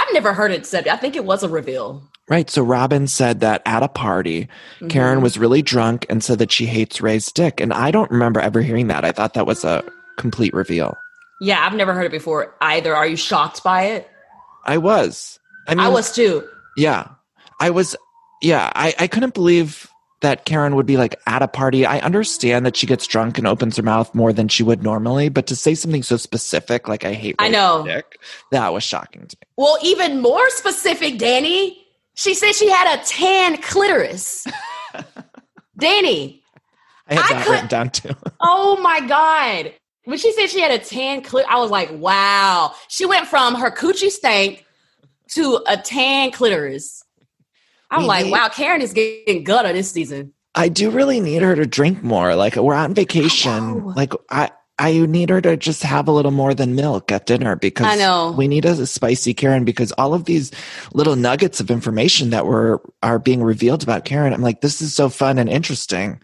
I've never heard it said. I think it was a reveal. Right. So Robin said that at a party, Karen Mhm. was really drunk and said that she hates Ray's dick. And I don't remember ever hearing that. I thought that was a complete reveal. Yeah, I've never heard it before either. Are you shocked by it? I was. I mean, I was too. Yeah. I was yeah, I, I couldn't believe that Karen would be like at a party. I understand that she gets drunk and opens her mouth more than she would normally, but to say something so specific, like I hate I know. dick, that was shocking to me. Well, even more specific, Danny. She said she had a tan clitoris. Danny, I had I that could- written down too. oh my God. When she said she had a tan clit, I was like, wow. She went from her coochie stank to a tan clitoris. I'm We like, need- wow, Karen is getting gutter this season. I do really need her to drink more. Like we're on vacation. know. Like I I need her to just have a little more than milk at dinner because I know. we need a spicy Karen because all of these little nuggets of information that were are being revealed about Karen, I'm like, this is so fun and interesting.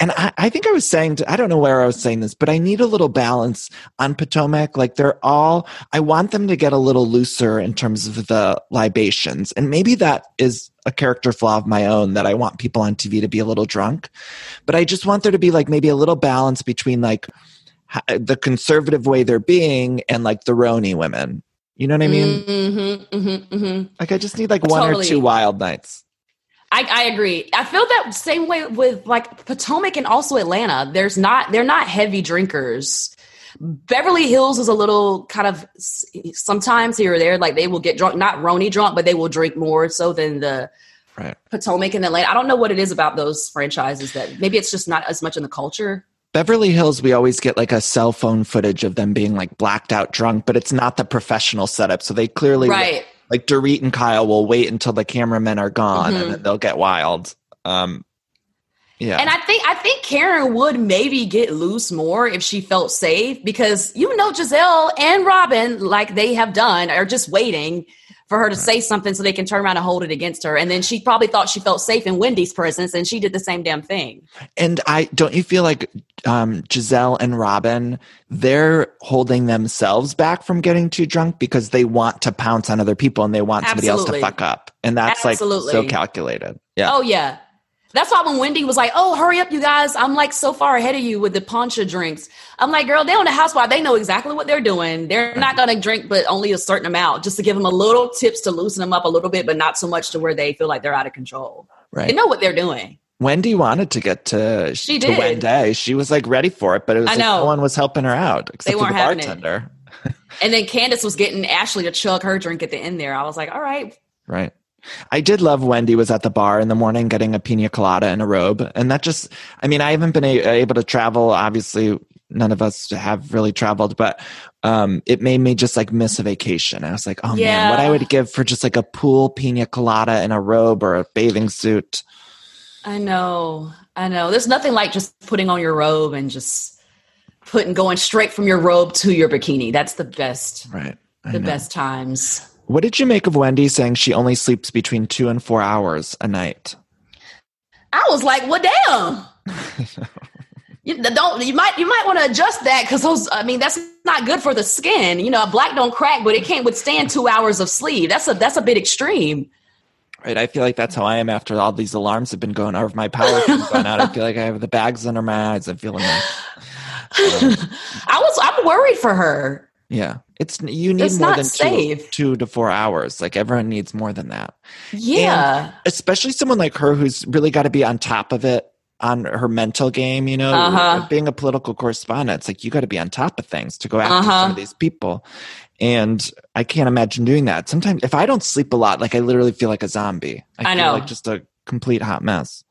And I, I think I was saying to, I don't know where I was saying this, but I need a little balance on Potomac. Like they're all I want them to get a little looser in terms of the libations. And maybe that is a character flaw of my own that I want people on TV to be a little drunk. But I just want there to be like maybe a little balance between like the conservative way they're being and like the Roni women. You know what I mean? Mm-hmm, mm-hmm, mm-hmm. Like I just need like one or two wild nights. I, I agree. I feel that same way with like Potomac and also Atlanta. There's not they're not heavy drinkers. Beverly Hills is a little kind of sometimes here or there, like they will get drunk, not Roni drunk, but they will drink more so than the Right. Potomac and Atlanta. I don't know what it is about those franchises that maybe it's just not as much in the culture. Beverly Hills, we always get like a cell phone footage of them being like blacked out drunk, but it's not the professional setup. So they clearly Right. like Dorit and Kyle will wait until the cameramen are gone Mhm. and then they'll get wild. Um yeah. And I think I think Karen would maybe get loose more if she felt safe because you know Gizelle and Robin, like they have done, are just waiting for her to say something so they can turn around and hold it against her. And then she probably thought she felt safe in Wendy's presence, and she did the same damn thing. And I don't you feel like um, Gizelle and Robin, they're holding themselves back from getting too drunk because they want to pounce on other people and they want somebody else to fuck up. And that's like so calculated. Yeah. Oh yeah. That's why when Wendy was like, "Oh, hurry up, you guys! I'm like so far ahead of you with the poncha drinks." I'm like, "Girl, they on the housewife. They know exactly what they're doing. They're not going to drink, but only a certain amount, just to give them a little tips to loosen them up a little bit, but not so much to where they feel like they're out of control. Right? They know what they're doing. Wendy wanted to get to, She to did. Wendy. She was like ready for it, but it was I like know. no one was helping her out except for weren't the bartender. And then Candace was getting Ashley to chug her drink at the end there. I was like, "All right, Right. I did love Wendy was at the bar in the morning getting a pina colada and a robe. And that just, I mean, I haven't been a, able to travel. Obviously, none of us have really traveled, but um, it made me just like miss a vacation. I was like, oh man, what I would give for just like a pool pina colada and a robe or a bathing suit. I know, I know. There's nothing like just putting on your robe and just putting going straight from your robe to your bikini. That's the best, Right. I the know. best times." What did you make of Wendy saying she only sleeps between two and four hours a night? I was like, well, damn. you don't you might you might want to adjust that because those I mean that's not good for the skin. You know, a black don't crack, but it can't withstand two hours of sleep. That's a that's a bit extreme. Right. I feel like that's how I am after all these alarms have been going if my power gone out. I feel like I have the bags under my eyes. I'm feeling like, I was I'm worried for her. Yeah. It's you need It's more than two, two to four hours. Like everyone needs more than that. Yeah. Especially someone like her who's really got to be on top of it on her mental game, you know, Uh-huh. being a political correspondent. It's like you got to be on top of things to go after Uh-huh. some of these people. And I can't imagine doing that. Sometimes if I don't sleep a lot, like I literally feel like a zombie. I feel know. like just a complete hot mess.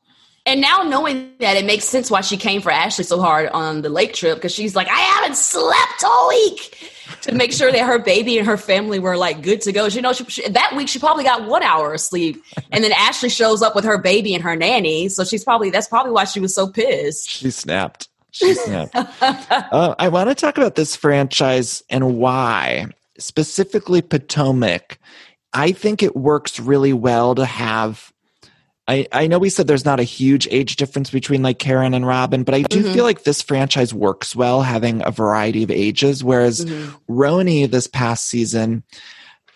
And now knowing that, it makes sense why she came for Ashley so hard on the lake trip because she's like, I haven't slept all week to make sure that her baby and her family were like good to go. You know, she, she- that week she probably got one hour of sleep, and then Ashley shows up with her baby and her nanny, so she's probably that's probably why she was so pissed. She snapped. She snapped. uh, I want to talk about this franchise and why, specifically Potomac. I think it works really well to have. I, I know we said there's not a huge age difference between like Karen and Robin, but I do Mhm. feel like this franchise works well having a variety of ages. Whereas Roni this past season,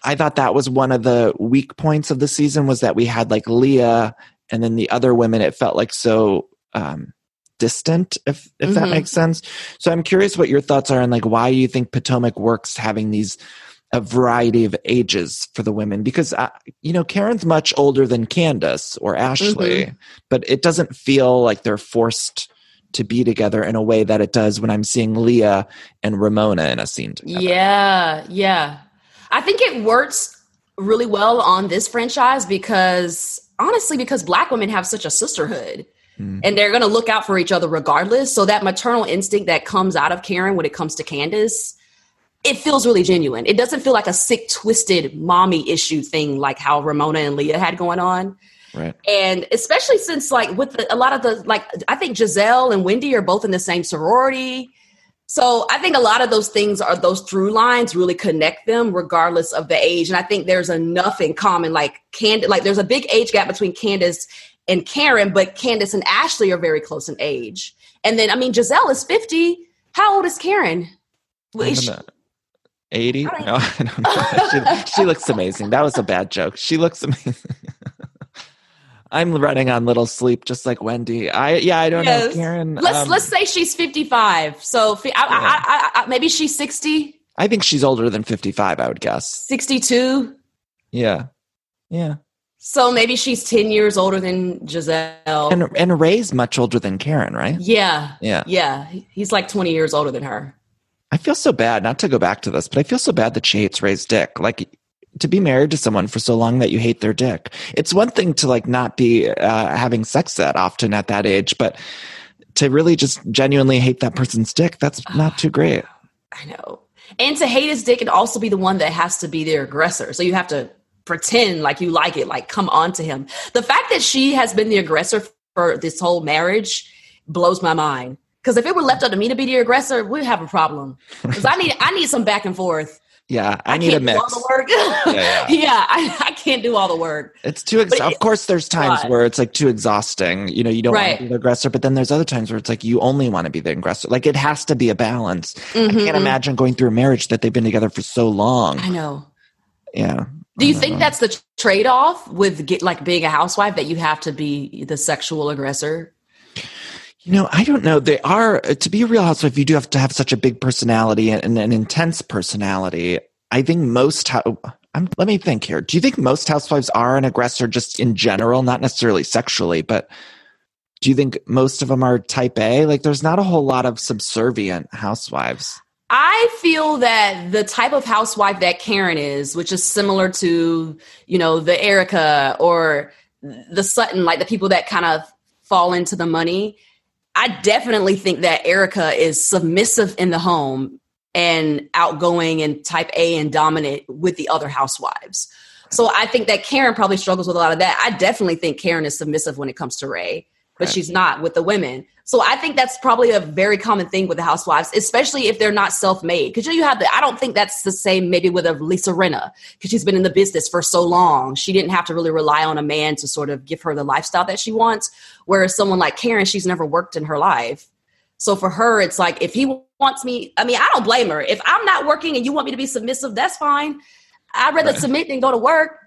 I thought that was one of the weak points of the season was that we had like Leah and then the other women. It felt like so um, distant, if if that Mhm. makes sense. So I'm curious what your thoughts are on like why you think Potomac works having these a variety of ages for the women because uh, you know Karen's much older than Candace or Ashley, Mhm. but it doesn't feel like they're forced to be together in a way that it does when I'm seeing Leah and Ramona in a scene together. Yeah, yeah. I think it works really well on this franchise because honestly, because black women have such a sisterhood Mm. and they're going to look out for each other regardless. So that maternal instinct that comes out of Karen when it comes to Candace, it feels really genuine. It doesn't feel like a sick, twisted mommy issue thing like how Ramona and Leah had going on. Right. And especially since like with the, a lot of the like I think Gizelle and Wendy are both in the same sorority. So I think a lot of those things are those through lines really connect them regardless of the age. And I think there's enough in common. Like Candace, like there's a big age gap between Candace and Karen, but Candace and Ashley are very close in age. And then I mean Gizelle is 50. How old is Karen? Well, is she-. 80? I don't- No, I don't she, she looks amazing. That was a bad joke. She looks amazing. I'm running on little sleep just like Wendy. I yeah, I don't know. Karen. let's um, let's say she's 55. So I, I, I, I, maybe she's 60, I think she's older than 55, I would guess. 62. Yeah. Yeah. So maybe she's 10 years older than Gizelle. And and Ray's much older than Karen, right? yeah. Yeah. Yeah. He's like 20 years older than her. I feel so bad, not to go back to this, but I feel so bad that she hates Ray's dick. Like to be married to someone for so long that you hate their dick. It's one thing to like not be uh, having sex that often at that age, but to really just genuinely hate that person's dick, that's not too great. I know. And to hate his dick and also be the one that has to be their aggressor. So you have to pretend like you like it, like come on to him. The fact that she has been the aggressor for this whole marriage blows my mind. Because if it were left up to me to be the aggressor, we'd have a problem. Because I need I need some back and forth. Yeah, I, need a mix. all the work. yeah. yeah I, I can't do all the work. It's too. Ex- But of it- course, there's times God. where it's like too exhausting. You know, you don't want to be the aggressor, but then there's other times where it's like you only want to be the aggressor. Like it has to be a balance. I Mhm. can't imagine going through a marriage that they've been together for so long. I know. Yeah. Do you think know. that's the trade off with get, like being a housewife that you have to be the sexual aggressor? You know, I don't know. They are uh, to be a real housewife. You do have to have such a big personality and an intense personality. I think most. I'm, let me think here. Do you think most housewives are an aggressor, just in general, not necessarily sexually, but do you think most of them are type A? Like, there's not a whole lot of subservient housewives. I feel that the type of housewife that Karen is, which is similar to, you know, the Erika or the Sutton, like the people that kind of fall into the money. I definitely think that Erika is submissive in the home and outgoing and type A and dominant with the other housewives. So I think that Karen probably struggles with a lot of that. I definitely think Karen is submissive when it comes to Ray, but Right. she's not with the women. So I think that's probably a very common thing with the housewives, especially if they're not self-made. Because you have the, I don't think that's the same maybe with a Lisa Rinna, because she's been in the business for so long. She didn't have to really rely on a man to sort of give her the lifestyle that she wants. Whereas someone like Karen, she's never worked in her life. So for her, it's like if he wants me, I mean, I don't blame her. If I'm not working and you want me to be submissive, that's fine. I'd rather Right. submit than go to work.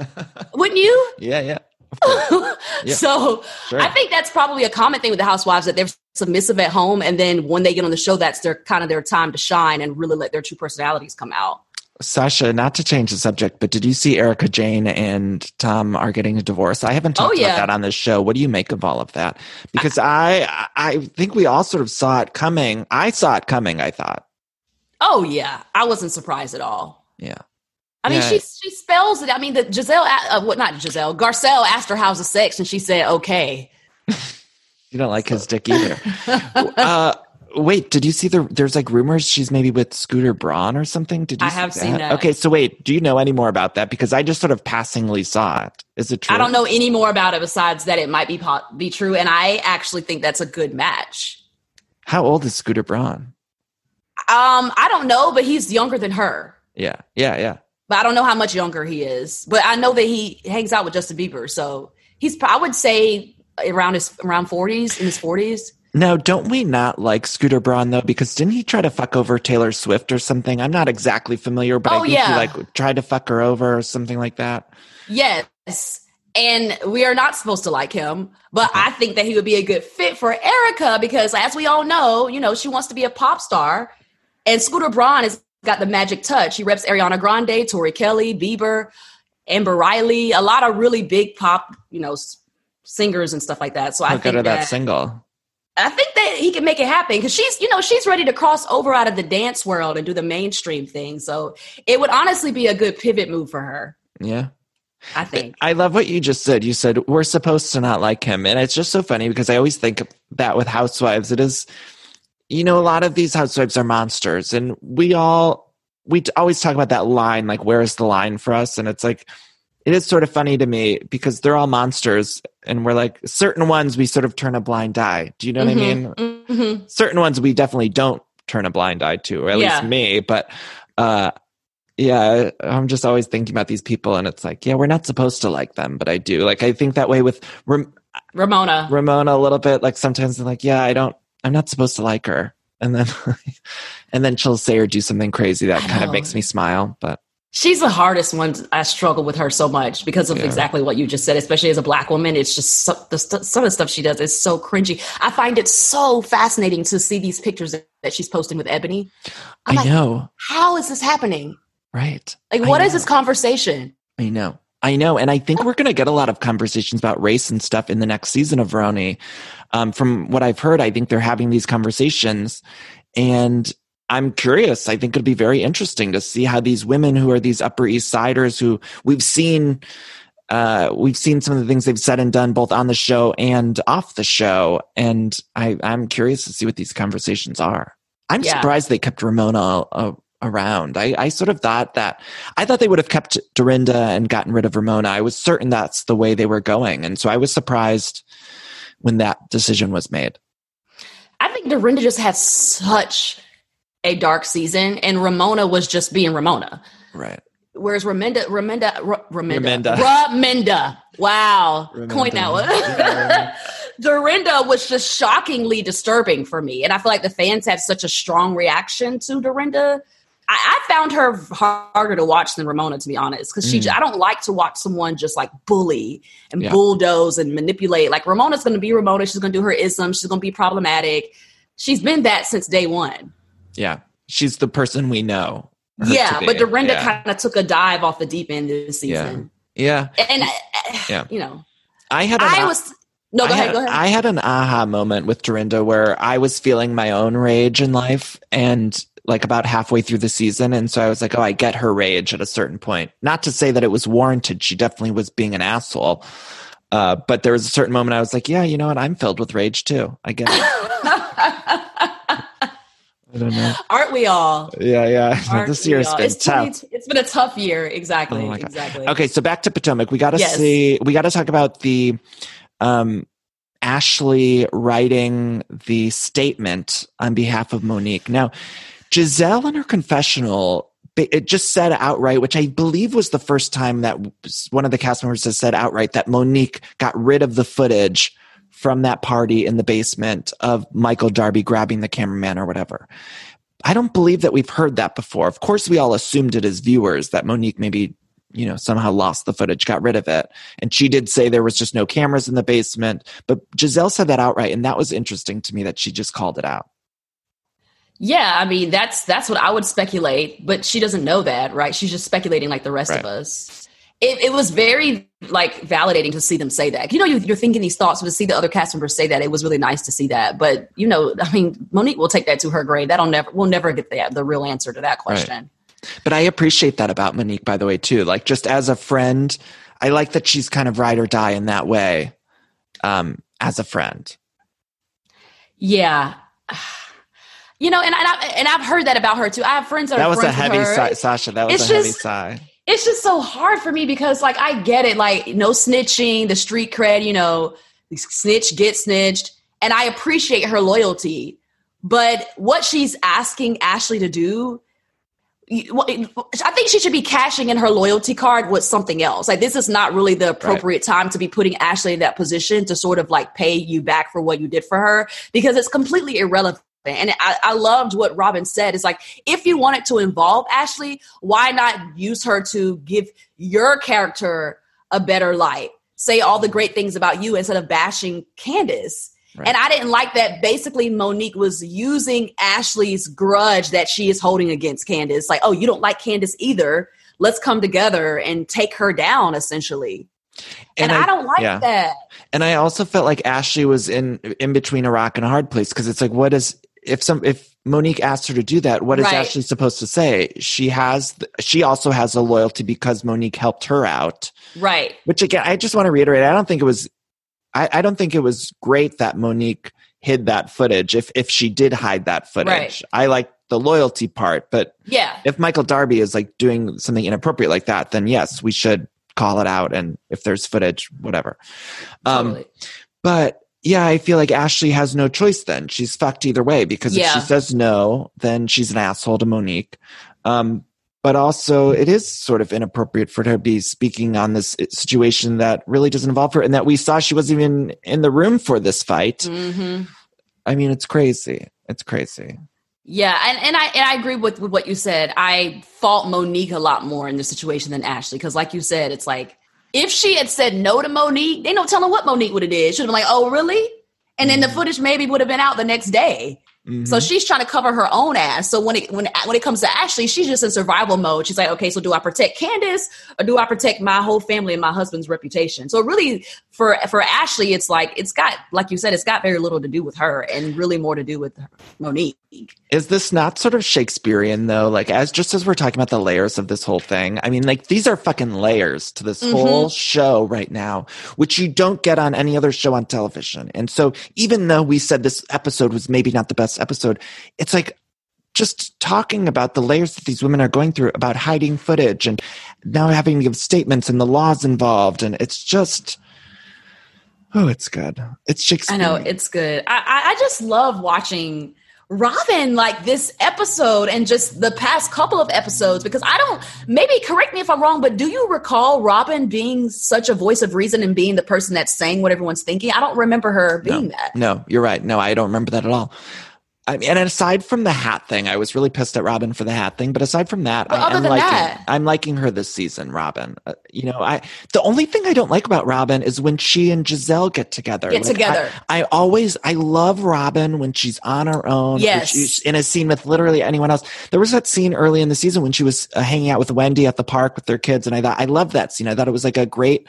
Wouldn't you? Yeah, yeah. Of course. Yeah. So Sure. I think that's probably a common thing with the housewives that they're submissive at home, and then when they get on the show, that's their kind of their time to shine and really let their true personalities come out. Sasha, not to change the subject, but did you see Erika Jayne and Tom are getting a divorce? I haven't talked Oh, yeah. about that on this show. What do you make of all of that? Because I, I think we all sort of saw it coming. I saw it coming. I thought, Oh yeah, I wasn't surprised at all. yeah, I mean, Yeah. she she spells it. I mean, the Gizelle, uh, what not Gizelle? Garcelle asked her how's the sex, and she said okay. you don't like his dick either. uh, wait, did you see the? There's like rumors she's maybe with Scooter Braun or something. Did you? I see have seen that. Okay, so wait, do you know any more about that? Because I just sort of passingly saw it. Is it true? I don't know any more about it besides that it might be po- be true, and I actually think that's a good match. How old is Scooter Braun? Um, I don't know, but he's younger than her. Yeah, yeah, yeah. But I don't know how much younger he is. But I know that he hangs out with Justin Bieber, so he's I would say around his around forties in his forties. No, don't we not like Scooter Braun though? Because didn't he try to fuck over Taylor Swift or something? I'm not exactly familiar, but I Oh, think he like tried to fuck her over or something like that. Yes. And we are not supposed to like him, but I think that he would be a good fit for Erika because, as we all know, you know, she wants to be a pop star, and Scooter Braun is got the magic touch. He reps Ariana Grande, Tori Kelly, Bieber, Amber Riley, a lot of really big pop, you know, s- singers and stuff like that. So I How think that that, single? I think that he can make it happen because she's, you know, she's ready to cross over out of the dance world and do the mainstream thing. So it would honestly be a good pivot move for her. Yeah. I think. I love what you just said. You said we're supposed to not like him. And it's just so funny because I always think that with housewives, it is, you know, a lot of these housewives are monsters. And we all, we always talk about that line, like, where is the line for us? And it's like, it is sort of funny to me because they're all monsters. And we're like, certain ones we sort of turn a blind eye. Do you know what I mean? Mhm. certain ones we definitely don't turn a blind eye to, or at Yeah. least me. But uh, yeah, I'm just always thinking about these people, and it's like, yeah, we're not supposed to like them, but I do. Like, I think that way with Ram- Ramona. Ramona a little bit. Like sometimes I'm like, yeah, I don't, I'm not supposed to like her, and then and then she'll say or do something crazy that kind of makes oh. me smile. But She's the hardest one. I struggle with her so much because of Yeah. exactly what you just said, especially as a black woman. It's just so, the, some of the stuff she does is so cringy. I find it so fascinating to see these pictures that, that she's posting with Ebony. I'm I like, know, how is this happening? right? Like, what is this conversation? I know. I know. And I think we're going to get a lot of conversations about race and stuff in the next season of Roni. Um, from what I've heard, I think they're having these conversations. And I'm curious. I think it'd be very interesting to see how these women who are these Upper East Siders who we've seen. Uh, we've seen some of the things they've said and done both on the show and off the show. And I, I'm curious to see what these conversations are. I'm Yeah. surprised they kept Ramona uh, around. I, I sort of thought that I thought they would have kept Dorinda and gotten rid of Ramona. I was certain that's the way they were going. And so I was surprised when that decision was made. I think Dorinda just had such a dark season, and Ramona was just being Ramona. Right. Whereas Raminda, Raminda, Ra- Raminda, Raminda. Raminda, wow, coin that. Dorinda was just shockingly disturbing for me, and I feel like the fans had such a strong reaction to Dorinda. I, I found her harder to watch than Ramona, to be honest, because she. Mm. I don't like to watch someone just like bully and Yeah. bulldoze and manipulate. Like Ramona's going to be Ramona. She's going to do her ism. She's going to be problematic. She's been that since day one. Yeah. She's the person we know. Yeah, but Dorinda Yeah. kind of took a dive off the deep end this season. Yeah. yeah. And, Yeah. you know, I had I was. No, go I ahead, had, go ahead. I had an aha moment with Dorinda where I was feeling my own rage in life and like about halfway through the season. And so I was like, oh, I get her rage at a certain point. Not to say that it was warranted. She definitely was being an asshole. Uh, but there was a certain moment I was like, yeah, you know what? I'm filled with rage too. I get it. I don't know. Aren't we all? Yeah, yeah. Aren't this we year's all? been It's tough. 20 it's been a tough year. Exactly. Oh exactly. Okay, so back to Potomac. We got to Yes. see. We got to talk about the um, Ashley writing the statement on behalf of Monique. Now, Gizelle in her confessional. It just said outright, which I believe was the first time that one of the cast members has said outright that Monique got rid of the footage from that party in the basement of Michael Darby grabbing the cameraman or whatever. I don't believe that we've heard that before. Of course, we all assumed it as viewers that Monique maybe, you know, somehow lost the footage, got rid of it. And she did say there was just no cameras in the basement. But Gizelle said that outright. And that was interesting to me that she just called it out. Yeah, I mean that's that's what I would speculate, but she doesn't know that, right? She's just speculating like the rest Right. of us. It, it was very like validating to see them say that. You know, you, you're thinking these thoughts, but to see the other cast members say that, it was really nice to see that. But you know, I mean, Monique will take that to her grave. That'll never, we'll never get the the real answer to that question. But I appreciate that about Monique, by the way, too. Like just as a friend, I like that she's kind of ride or die in that way um, as a friend. Yeah. You know, and and, I, and I've heard that about her too. I have friends that, That are was a heavy her. sigh, Sasha. That was It's a heavy just- sigh. it's just so hard for me because like I get it, like no snitching, the street cred, you know, snitch get snitched, and I appreciate her loyalty. But what she's asking Ashley to do, I think she should be cashing in her loyalty card with something else. Like this is not really the appropriate time to be putting Ashley in that position to sort of like pay you back for what you did for her because it's completely irrelevant. And I, I loved what Robin said. It's like, if you wanted to involve Ashley, why not use her to give your character a better light? Say all the great things about you instead of bashing Candace. Right. And I didn't like that basically Monique was using Ashley's grudge that she is holding against Candace. Like, oh, you don't like Candace either. Let's come together and take her down, essentially. And, I, don't like yeah. that. And I also felt like Ashley was in in between a rock and a hard place because it's like, what is if some if Monique asked her to do that, what is Right. Ashley supposed to say? She has she also has a loyalty because Monique helped her out. Right. Which again, I just want to reiterate, I don't think it was I, I don't think it was great that Monique hid that footage. If if she did hide that footage, Right. I like the loyalty part, but Yeah. if Michael Darby is like doing something inappropriate like that, then yes, we should call it out. And if there's footage, whatever. Um, Totally. but yeah, I feel like Ashley has no choice then. She's fucked either way because if she says no, then she's an asshole to Monique. Um, but also, it is sort of inappropriate for her to be speaking on this situation that really doesn't involve her and that we saw she wasn't even in the room for this fight. hmm I mean, it's crazy. It's crazy. Yeah, and, and I and I agree with, with what you said. I fault Monique a lot more in this situation than Ashley because, like you said, it's like if she had said no to Monique, they no telling what Monique would have did. She'd have been like, "Oh, really?" And then the footage maybe would have been out the next day. So Mhm. she's trying to cover her own ass. So when it when when it comes to Ashley, she's just in survival mode. She's like, okay, so do I protect Candace or do I protect my whole family and my husband's reputation? So really, for for Ashley, it's like it's got like you said, it's got very little to do with her and really more to do with Monique. Is this not sort of Shakespearean though? Like as just as we're talking about the layers of this whole thing, I mean, like these are fucking layers to this Mhm. whole show right now, which you don't get on any other show on television. And so even though we said this episode was maybe not the best episode, it's like just talking about the layers that these women are going through about hiding footage and now having to give statements and the laws involved. And it's just, oh, it's good. It's Shakespeare. I know it's good. I, I I just love watching Robin like this episode and just the past couple of episodes because I don't maybe correct me if I'm wrong, but do you recall Robin being such a voice of reason and being the person that's saying what everyone's thinking? I don't remember her being that. No, you're right. No, I don't remember that at all. I mean, and aside from the hat thing, I was really pissed at Robin for the hat thing. But aside from that, But I am liking. that- I'm liking her this season, Robin. Uh, you know, I the only thing I don't like about Robin is when she and Gizelle get together. Get together. I, I always I love Robin when she's on her own. Yes. she's in a scene with literally anyone else. There was that scene early in the season when she was uh, hanging out with Wendy at the park with their kids, and I thought I loved that scene. I thought it was like a great.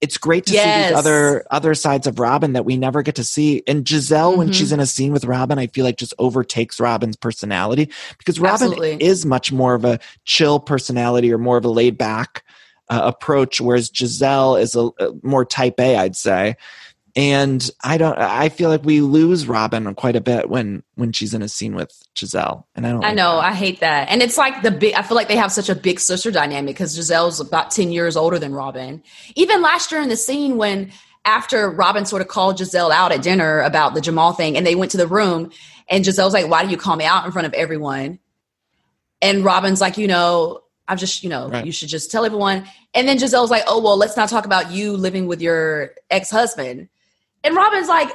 It's great to see these other other sides of Robin that we never get to see. And Gizelle, when Mhm. she's in a scene with Robin, I feel like just overtakes Robin's personality because Robin Absolutely. is much more of a chill personality or more of a laid back uh, approach, whereas Gizelle is a, a more type A, I'd say. And I don't. I feel like we lose Robin quite a bit when when she's in a scene with Gizelle, and I don't. I like know, that. I hate that. And it's like the big, I feel like they have such a big sister dynamic because Gizelle's about 10 years older than Robin. Even last year in the scene when after Robin sort of called Gizelle out at dinner about the Jamal thing and they went to the room and Gizelle's like, why do you call me out in front of everyone? And Robin's like, you know, I'm just, you know, Right. you should just tell everyone. And then Gizelle's like, oh, well, let's not talk about you living with your ex husband. And Robin's like,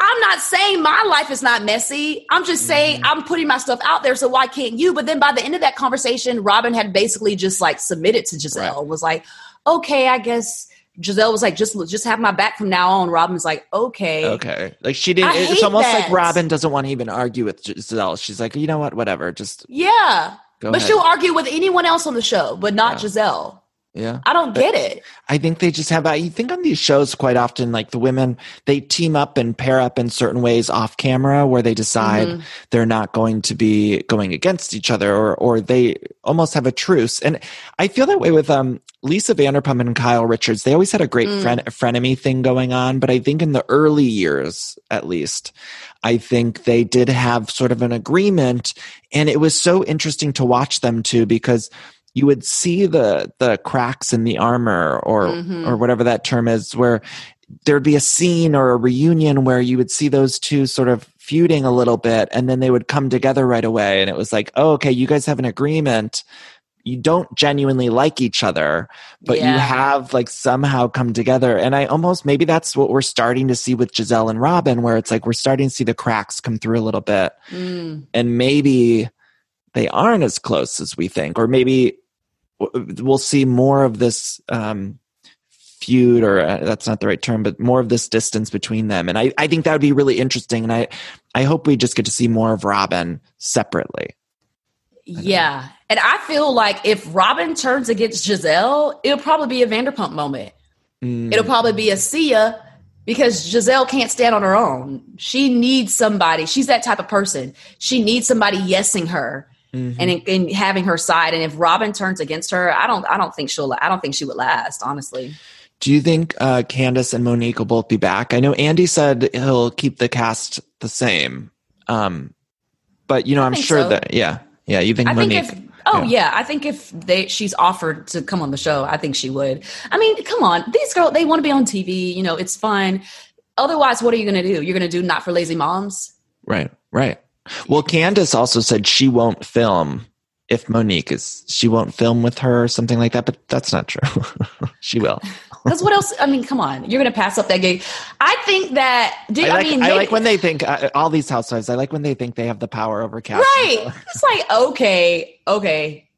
I'm not saying my life is not messy. I'm just mm-hmm. saying I'm putting my stuff out there. So why can't you? But then by the end of that conversation, Robin had basically just like submitted to Gizelle. Was like, okay, I guess Gizelle was like, just just have my back from now on. Robin's like, okay, Okay, like she didn't. I It's almost like. Robin doesn't want to even argue with Gizelle. She's like, you know what, whatever, just yeah. but ahead. she'll argue with anyone else on the show, but not Yeah. Gizelle. Yeah. I don't get it. I think they just have. I think on these shows quite often, like the women, they team up and pair up in certain ways off camera, where they decide Mhm. they're not going to be going against each other, or or they almost have a truce. And I feel that way with um Lisa Vanderpump and Kyle Richards. They always had a great Mm. fren- frenemy thing going on, but I think in the early years, at least, I think they did have sort of an agreement, and it was so interesting to watch them too because you would see the the cracks in the armor or Mhm. or whatever that term is where there'd be a scene or a reunion where you would see those two sort of feuding a little bit and then they would come together right away and it was like oh okay you guys have an agreement you don't genuinely like each other but you have like somehow come together and i almost maybe that's what we're starting to see with gizelle and robin where it's like we're starting to see the cracks come through a little bit Mm. and maybe they aren't as close as we think or maybe we'll see more of this um, feud or uh, that's not the right term but more of this distance between them and I, I think that would be really interesting and i i hope we just get to see more of robin separately Yeah. And I feel like if Robin turns against Gizelle, it'll probably be a Vanderpump moment. Mm. It'll probably be a Sia because Gizelle can't stand on her own. She needs somebody. She's that type of person. She needs somebody yesing her Mm-hmm. and, and having her side. And if Robin turns against her, I don't. I don't think she'll. I don't think she would last. Honestly. do you think uh candace and monique will both be back i know andy said he'll keep the cast the same um but you know I i'm sure so. that yeah yeah you think I monique think if oh yeah. I think if they she's offered to come on the show, I think she would. I mean, come on, these girls they want to be on TV. You know, it's fun. Otherwise, what are you going to do? You're going to do not for lazy moms. Right, right. Well, Candace also said she won't film if Monique is, she won't film with her or something like that, but that's not true. she will. Because what else? I mean, come on, you're going to pass up that gig. I think that. Do, I I, like, mean, I like when they think, uh, all these housewives, I like when they think they have the power over cast. right. It's like okay, okay.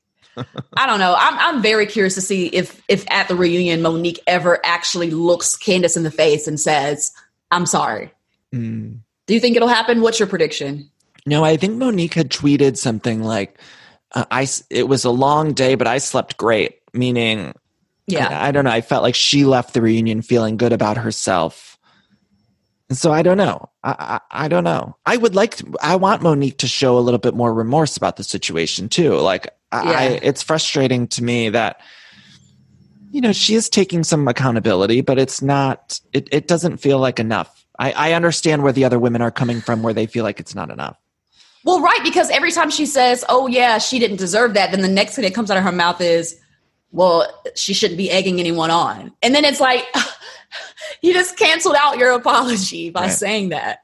I don't know. I'm I'm very curious to see if if at the reunion Monique ever actually looks Candace in the face and says, "I'm sorry." Mm. Do you think it'll happen? What's your prediction? No, I think Monique had tweeted something like, uh, I, it was a long day, but I slept great, meaning Yeah. I, I don't know. I felt like she left the reunion feeling good about herself. And so I don't know. I, I I don't know. I would like. To, I want Monique to show a little bit more remorse about the situation too. Like I, I, it's frustrating to me that you know she is taking some accountability, but it's not. It it doesn't feel like enough. I, I understand where the other women are coming from, where they feel like it's not enough. Well, right, because every time she says, "Oh yeah, she didn't deserve that," then the next thing that comes out of her mouth is, "Well, she shouldn't be egging anyone on," and then it's like, you just canceled out your apology by Right. saying that.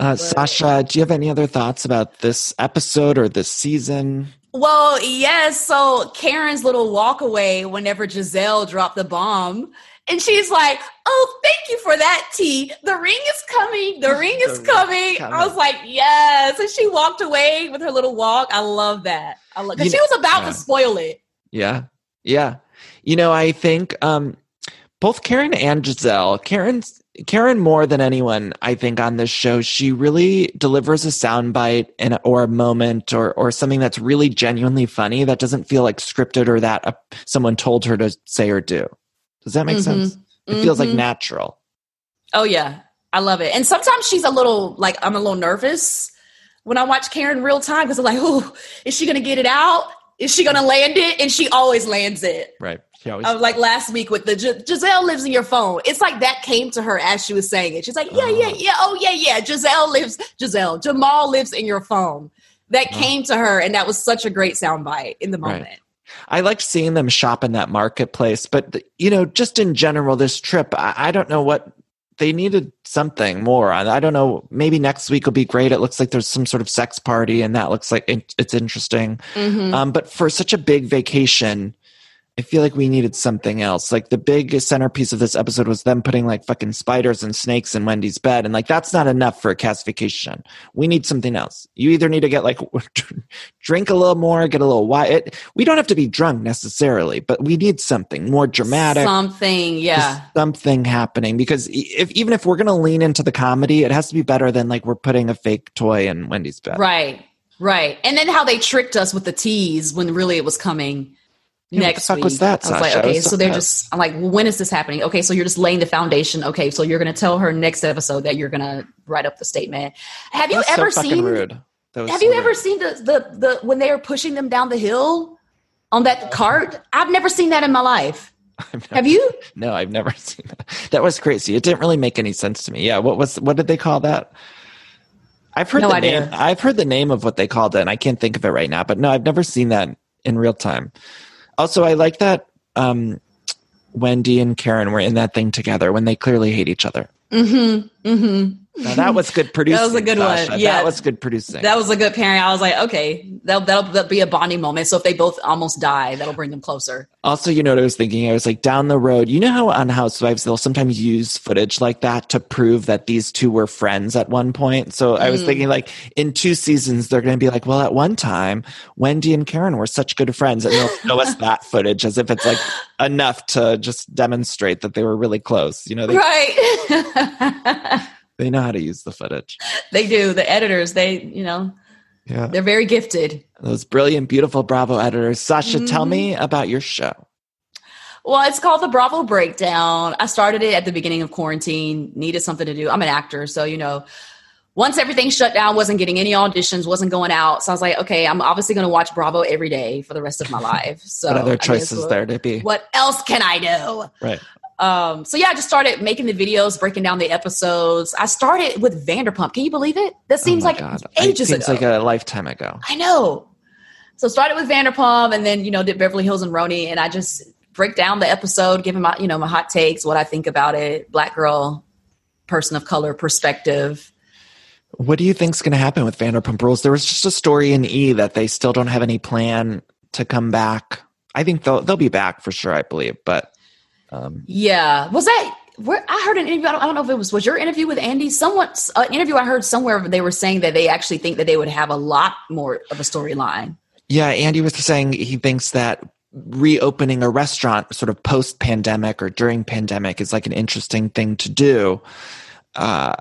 Uh, Sasha, do you have any other thoughts about this episode or this season? Well, yes. So Karen's little walk away whenever Gizelle dropped the bomb. And she's like, Oh, thank you for that, T. The ring is coming. The ring is coming. coming. I was like, Yes. And she walked away with her little walk. I love that. I love because she was about yeah. to spoil it. Yeah. Yeah. You know, I think um both Karen and Gizelle, Karen's Karen more than anyone, I think, on this show, she really delivers a soundbite and or a moment or or something that's really genuinely funny that doesn't feel like scripted or that uh, someone told her to say or do. Does that make Mhm. sense? It feels like Mhm. natural. Oh yeah, I love it. And sometimes she's a little like I'm a little nervous when I watch Karen real time because I'm like, oh, is she gonna get it out? Is she gonna land it? And she always lands it. Right. She always Uh, like last week with the Gi- Gizelle lives in your phone. It's like that came to her as she was saying it. She's like, yeah, yeah, yeah. Oh yeah, yeah. Gizelle lives. Gizelle Jamal lives in your phone. That came to her, and that was such a great soundbite in the Right. I liked seeing them shop in that marketplace, but you know, just in general, this trip, I, I don't know what they needed something more. I, I don't know. Maybe next week will be great. It looks like there's some sort of sex party, and that looks like it, it's interesting. Mhm. Um, but for such a big vacation, I feel like we needed something else. Like the big centerpiece of this episode was them putting like fucking spiders and snakes in Wendy's bed. And like that's not enough for a cast vacation. We need something else. You either need to get like drink a little more, get a little wide. We don't have to be drunk necessarily, but we need something more dramatic. Something, yeah. Something happening because if even if we're going to lean into the comedy, it has to be better than like we're putting a fake toy in Wendy's bed. Right, right. And then how they tricked us with the tease when really it was coming Yeah, next fuck week. was that, I was like, okay, was so so they're just. I'm like, well, when is this happening? Okay, so you're just laying the foundation. Okay, so you're to tell her next episode that you're to write up the statement. Have you That's so ever fucking seen? rude. That was Have so you ever seen the, the the when they were pushing them down the hill on that cart? I've never seen that in my life. Have you? No, I've never seen that. That was crazy. It didn't really make any sense to me. Yeah, what was what did they call that? I've heard No the idea. name. I've heard the name of what they called it, and I can't think of it right now. But no, I've never seen that in real time. Also, I like that um, Wendy and Karen were in that thing together when they clearly hate each other. Mm-hmm. Mm-hmm. Now that was good producing. That was a good one. Yeah. that was good producing. That was a good pairing. I was like, okay, that'll, that'll, that'll be a bonding moment. So if they both almost die, that'll bring them closer. Also, you know what I was thinking? I was like, down the road, you know how on Housewives they'll sometimes use footage like that to prove that these two were friends at one point. So I was Mm. thinking, like, in two seasons, they're going to be like, well, at one time, Wendy and Karen were such good friends, and they'll show us that footage as if it's like enough to just demonstrate that they were really close. You know, they Right. they know how to use the footage. they do. The editors, they, you know, Yeah, they're very gifted. those brilliant, beautiful Bravo editors. Sasha, tell Mm-hmm. me about your show. Well, it's called the Bravo Breakdown. I started it at the beginning of quarantine, needed something to do. I'm an actor, so you know, once everything shut down, wasn't getting any auditions, wasn't going out. So I was like, okay, I'm obviously going to watch Bravo every day for the rest of my life. So What I other mean, choices there to be? What else can I do? Right. Um, so yeah, I just started making the videos, breaking down the episodes. I started with Vanderpump. Can you believe it? That seems oh like God. ages it seems ago. like a lifetime ago. I know. So started with Vanderpump and then, you know, did Beverly Hills and Roni and I just break down the episode, give him my, you know, my hot takes, what I think about it, black girl, person of color perspective. What do you think's going to happen with Vanderpump Rules? There was just a story in E that they still don't have any plan to come back. I think they'll they'll be back for sure. I believe, but um, Yeah. Was that where I heard an interview? I don't, I don't know if it was was your interview with Andy. Someone an interview I heard somewhere they were saying that they actually think that they would have a lot more of a storyline. yeah, Andy was saying he thinks that reopening a restaurant sort of post pandemic or during pandemic is like an interesting thing to do. Uh,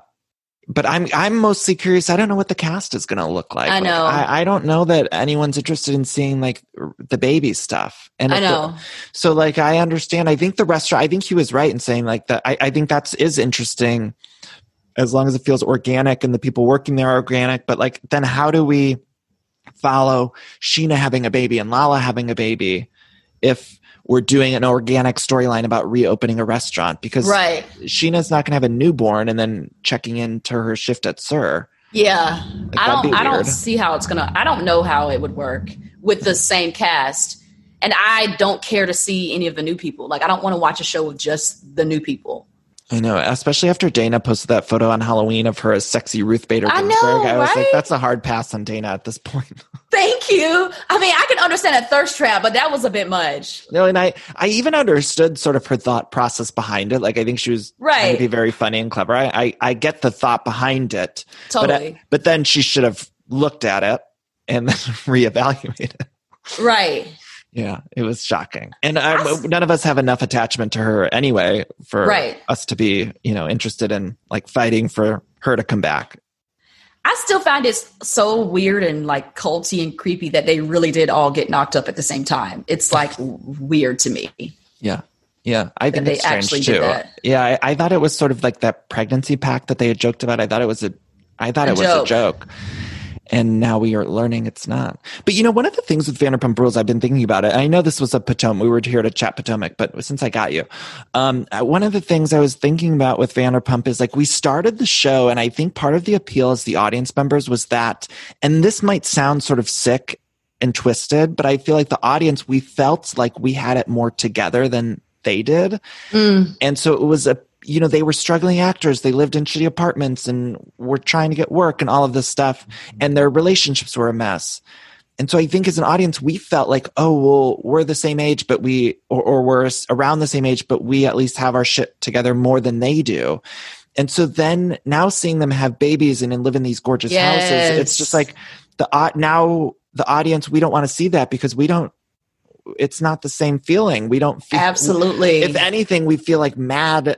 but I'm I'm mostly curious. I don't know what the cast is going to look like. I Like, know. I, I don't know that anyone's interested in seeing like r- the baby stuff. And I if the- know. So like I understand. I think the restaurant. I think he was right in saying like that. I, I think that's is interesting, as long as it feels organic and the people working there are organic. But like then how do we follow Scheana having a baby and Lala having a baby if we're doing an organic storyline about reopening a restaurant? Because Right. Scheana's not going to have a newborn and then checking into her shift at SUR. Yeah. I don't I don't see how it's gonna I don't know how it would work with the same cast. And I don't care to see any of the new people. Like I don't want to watch a show with just the new people. I know, especially after Dayna posted that photo on Halloween of her as sexy Ruth Bader I Ginsburg. know, I was like, that's a hard pass on Dayna at this point. Thank you. I mean, I can understand a thirst trap, but that was a bit much. no, and I, I even understood sort of her thought process behind it. Like, I think she was trying Right. to be very funny and clever. I, I, I get the thought behind it. But, Totally. but then she should have looked at it and then reevaluated. Right. Yeah, it was shocking. And I, none of us have enough attachment to her anyway for Right. us to be, you know, interested in like fighting for her to come back. I still find it so weird and like culty and creepy that they really did all get knocked up at the same time. It's like weird to me. Yeah. Yeah. I think they it's strange actually too. did that. Yeah. I, I thought it was sort of like that pregnancy pact that they had joked about. I thought it was a, I thought A it was joke. a joke. And now we are learning it's not. But you know, one of the things with Vanderpump Rules, I've been thinking about it. I know this was a Potomac. We were here to chat Potomac, but since I got you, um, uh, one of the things I was thinking about with Vanderpump is like we started the show, and I think part of the appeal as the audience members was that, and this might sound sort of sick and twisted, but I feel like the audience, we felt like we had it more together than they did. And so it was a, you know, they were struggling actors. They lived in shitty apartments and were trying to get work and all of this stuff. Mm-hmm. And their relationships were a mess. And so I think as an audience, we felt like, oh, well, we're the same age, but we, or, or we're around the same age, but we at least have our shit together more than they do. And so then now seeing them have babies and then live in these gorgeous houses, it's just like the, now the audience, we don't want to see that because we don't, it's not the same feeling. We don't feel, Absolutely. if anything, we feel like mad,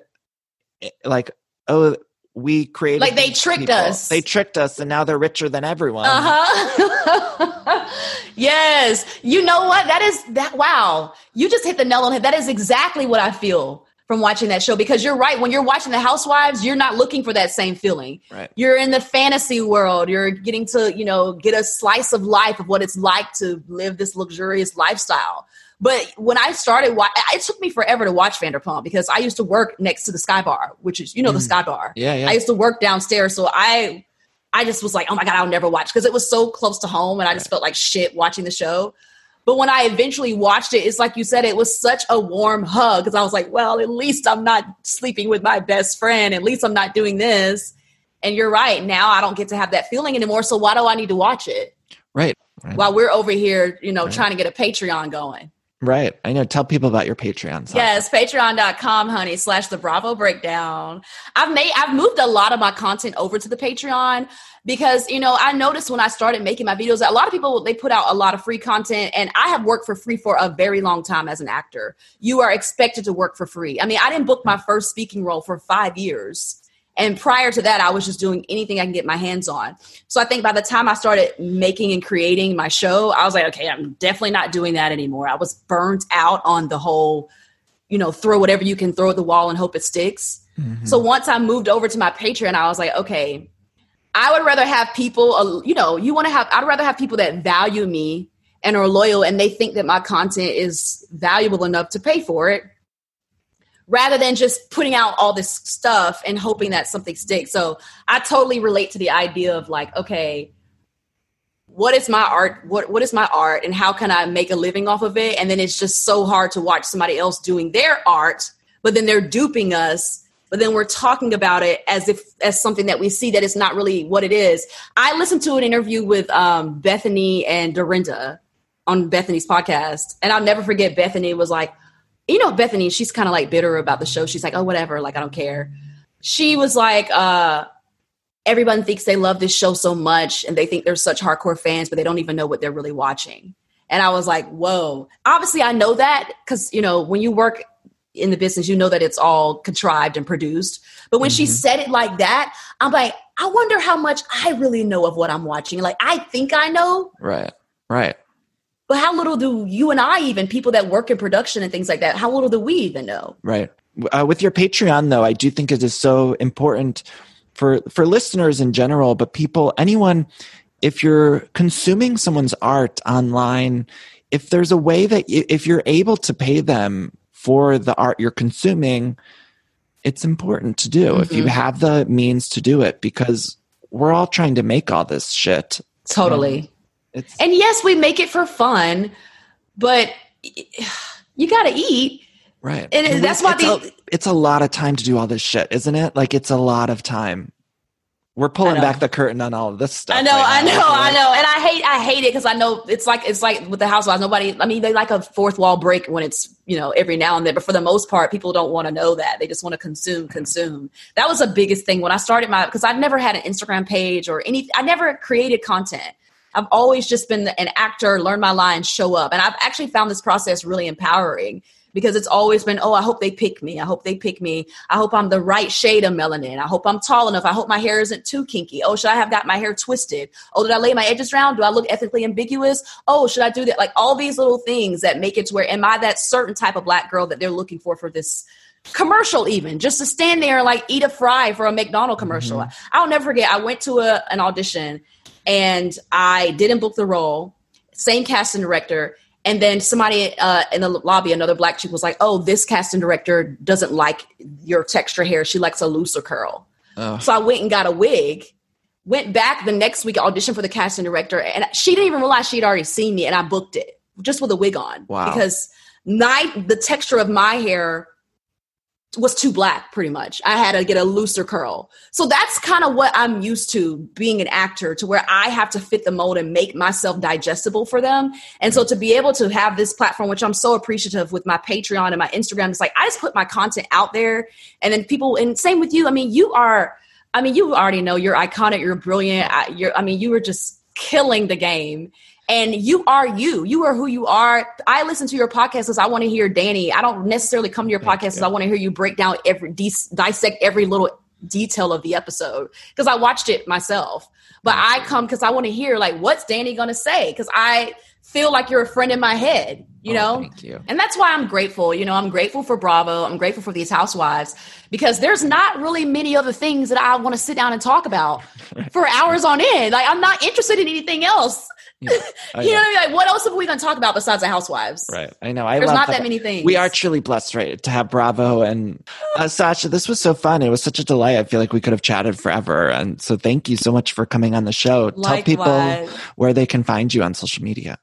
like, oh, we created Like they tricked people. us. They tricked us, and now they're richer than everyone. Uh-huh. yes. You know what? That is that wow. You just hit the nail on the head. That is exactly what I feel from watching that show because you're right. When you're watching the housewives, you're not looking for that same feeling. Right. You're in the fantasy world. You're getting to, you know, get a slice of life of what it's like to live this luxurious lifestyle. But when I started, it took me forever to watch Vanderpump because I used to work next to the Sky Bar, which is, you know, the mm. Sky Bar. Yeah, yeah. I used to work downstairs, so I I just was like, oh my God, I'll never watch because it was so close to home and I just felt like shit watching the show. But when I eventually watched it, it's like you said, it was such a warm hug because I was like, well, at least I'm not sleeping with my best friend. At least I'm not doing this. And you're right. Now I don't get to have that feeling anymore. So why do I need to watch it? Right. right. While we're over here, you know, right. trying to get a Patreon going. Right. I know. Tell people about your Patreon. Yes, patreon.com, honey, slash the Bravo breakdown. I've made I've moved a lot of my content over to the Patreon because, you know, I noticed when I started making my videos, a lot of people they put out a lot of free content and I have worked for free for a very long time as an actor. You are expected to work for free. I mean, I didn't book my first speaking role for five years. And prior to that, I was just doing anything I can get my hands on. So I think by the time I started making and creating my show, I was like, okay, I'm definitely not doing that anymore. I was burnt out on the whole, you know, throw whatever you can throw at the wall and hope it sticks. Mm-hmm. So once I moved over to my Patreon, I was like, okay, I would rather have people, uh, you know, you want to have, I'd rather have people that value me and are loyal and they think that my content is valuable enough to pay for it rather than just putting out all this stuff and hoping that something sticks. So I totally relate to the idea of like, okay, what is my art? What what is my art and how can I make a living off of it? And then it's just so hard to watch somebody else doing their art, but then they're duping us. But then we're talking about it as if as something that we see that it's not really what it is. I listened to an interview with um, Bethenny and Dorinda on Bethenny's podcast, and I'll never forget. Bethenny was like, you know, Bethenny, she's kind of like bitter about the show. She's like, oh, whatever, like I don't care. She was like, uh, everyone thinks they love this show so much and they think they're such hardcore fans, but they don't even know what they're really watching. And I was like, whoa. Obviously, I know that because, you know, when you work in the business, you know that it's all contrived and produced. But when mm-hmm. she said it like that, I'm like, I wonder how much I really know of what I'm watching. Like, I think I know. Right, right. But how little do you and I, even people that work in production and things like that, how little do we even know? Right. Uh, with your Patreon, though, I do think it is so important for for listeners in general, but people, anyone, if you're consuming someone's art online, if there's a way that if you're able to pay them for the art you're consuming, it's important to do mm-hmm. if you mm-hmm. have the means to do it because we're all trying to make all this shit. Totally. It's, and yes, we make it for fun, but you got to eat. Right. And, and that's why it's, the, a, it's a lot of time to do all this shit, isn't it? Like it's a lot of time. We're pulling back the curtain on all of this stuff. I know, right I know, I know, and I hate, I hate it because I know it's like it's like with the housewives. Nobody, I mean, they like a fourth wall break when it's you know every now and then, but for the most part, people don't want to know that. They just want to consume, consume. That was the biggest thing when I started my because I've never had an Instagram page or any. I never created content. I've always just been an actor, learn my lines, show up. And I've actually found this process really empowering because it's always been, oh, I hope they pick me. I hope they pick me. I hope I'm the right shade of melanin. I hope I'm tall enough. I hope my hair isn't too kinky. Oh, should I have got my hair twisted? Oh, did I lay my edges round? Do I look ethically ambiguous? Oh, should I do that? Like all these little things that make it to where am I that certain type of black girl that they're looking for for this commercial even just to stand there and like eat a fry for a McDonald commercial. Mm-hmm. I'll never forget. I went to a, an audition and I didn't book the role. Same casting director. And then somebody uh, in the lobby, another black chick was like, "Oh, this casting director doesn't like your texture hair. She likes a looser curl." Oh. So I went and got a wig. Went back the next week, auditioned for the casting director, and she didn't even realize she'd already seen me, and I booked it just with a wig on. Wow! Because night the texture of my hair was too black pretty much. I had to get a looser curl. So that's kind of what i'm used to being an actor to where i have to fit the mold and make myself digestible for them. And so to be able to have this platform which i'm so appreciative with my patreon and my instagram it's like i just put my content out there. And then people and same with you i mean you are i mean you already know you're iconic you're brilliant I, you're i mean you were just killing the game and you are you. You are who you are. I listen to your podcast because I want to hear Danny. I don't necessarily come to your podcast because I want to hear you break down every dissect every little detail of the episode because I watched it myself. But I come because I want to hear like what's Danny gonna say because I feel like you're a friend in my head, you oh, know? You. And that's why I'm grateful. You know, I'm grateful for Bravo. I'm grateful for these housewives because there's not really many other things that I want to sit down and talk about for hours on end. Like I'm not interested in anything else. Yeah, you know, what I mean? like what else are we going to talk about besides the housewives? Right. I know. I There's not that. that. many things. We are truly blessed, right, to have Bravo and uh, Sasha. This was so fun. It was such a delight. I feel like we could have chatted forever. And so, thank you so much for coming on the show. Likewise. Tell people where they can find you on social media.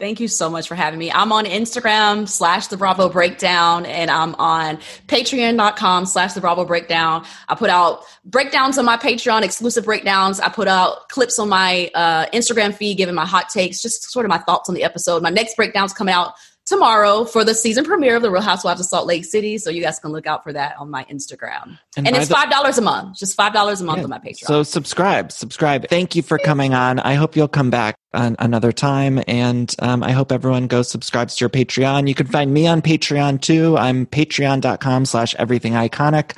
Thank you so much for having me. I'm on Instagram slash the Bravo Breakdown and I'm on patreon.com slash the Bravo Breakdown. I put out breakdowns on my Patreon, exclusive breakdowns. I put out clips on my uh, Instagram feed, giving my hot takes, just sort of my thoughts on the episode. My next breakdown's coming out tomorrow for the season premiere of The Real Housewives of Salt Lake City. So you guys can look out for that on my Instagram. And, and it's five dollars a month, just five dollars a month yeah, on my Patreon. So subscribe, subscribe. Thank you for coming on. I hope you'll come back on another time, and um, I hope everyone goes subscribes to your Patreon. You can find me on Patreon too. I'm Patreon.com/slash Everything Iconic.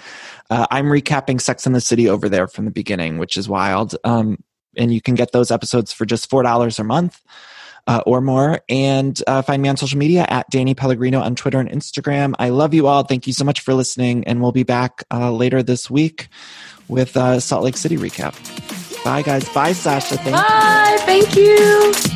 Uh, I'm recapping Sex in the City over there from the beginning, which is wild. Um, and you can get those episodes for just four dollars a month uh, or more. And uh, find me on social media at Danny Pellegrino on Twitter and Instagram. I love you all. Thank you so much for listening. And we'll be back uh, later this week with uh, Salt Lake City recap. Bye, guys. Bye, Sasha. Thank Bye. You. Thank you.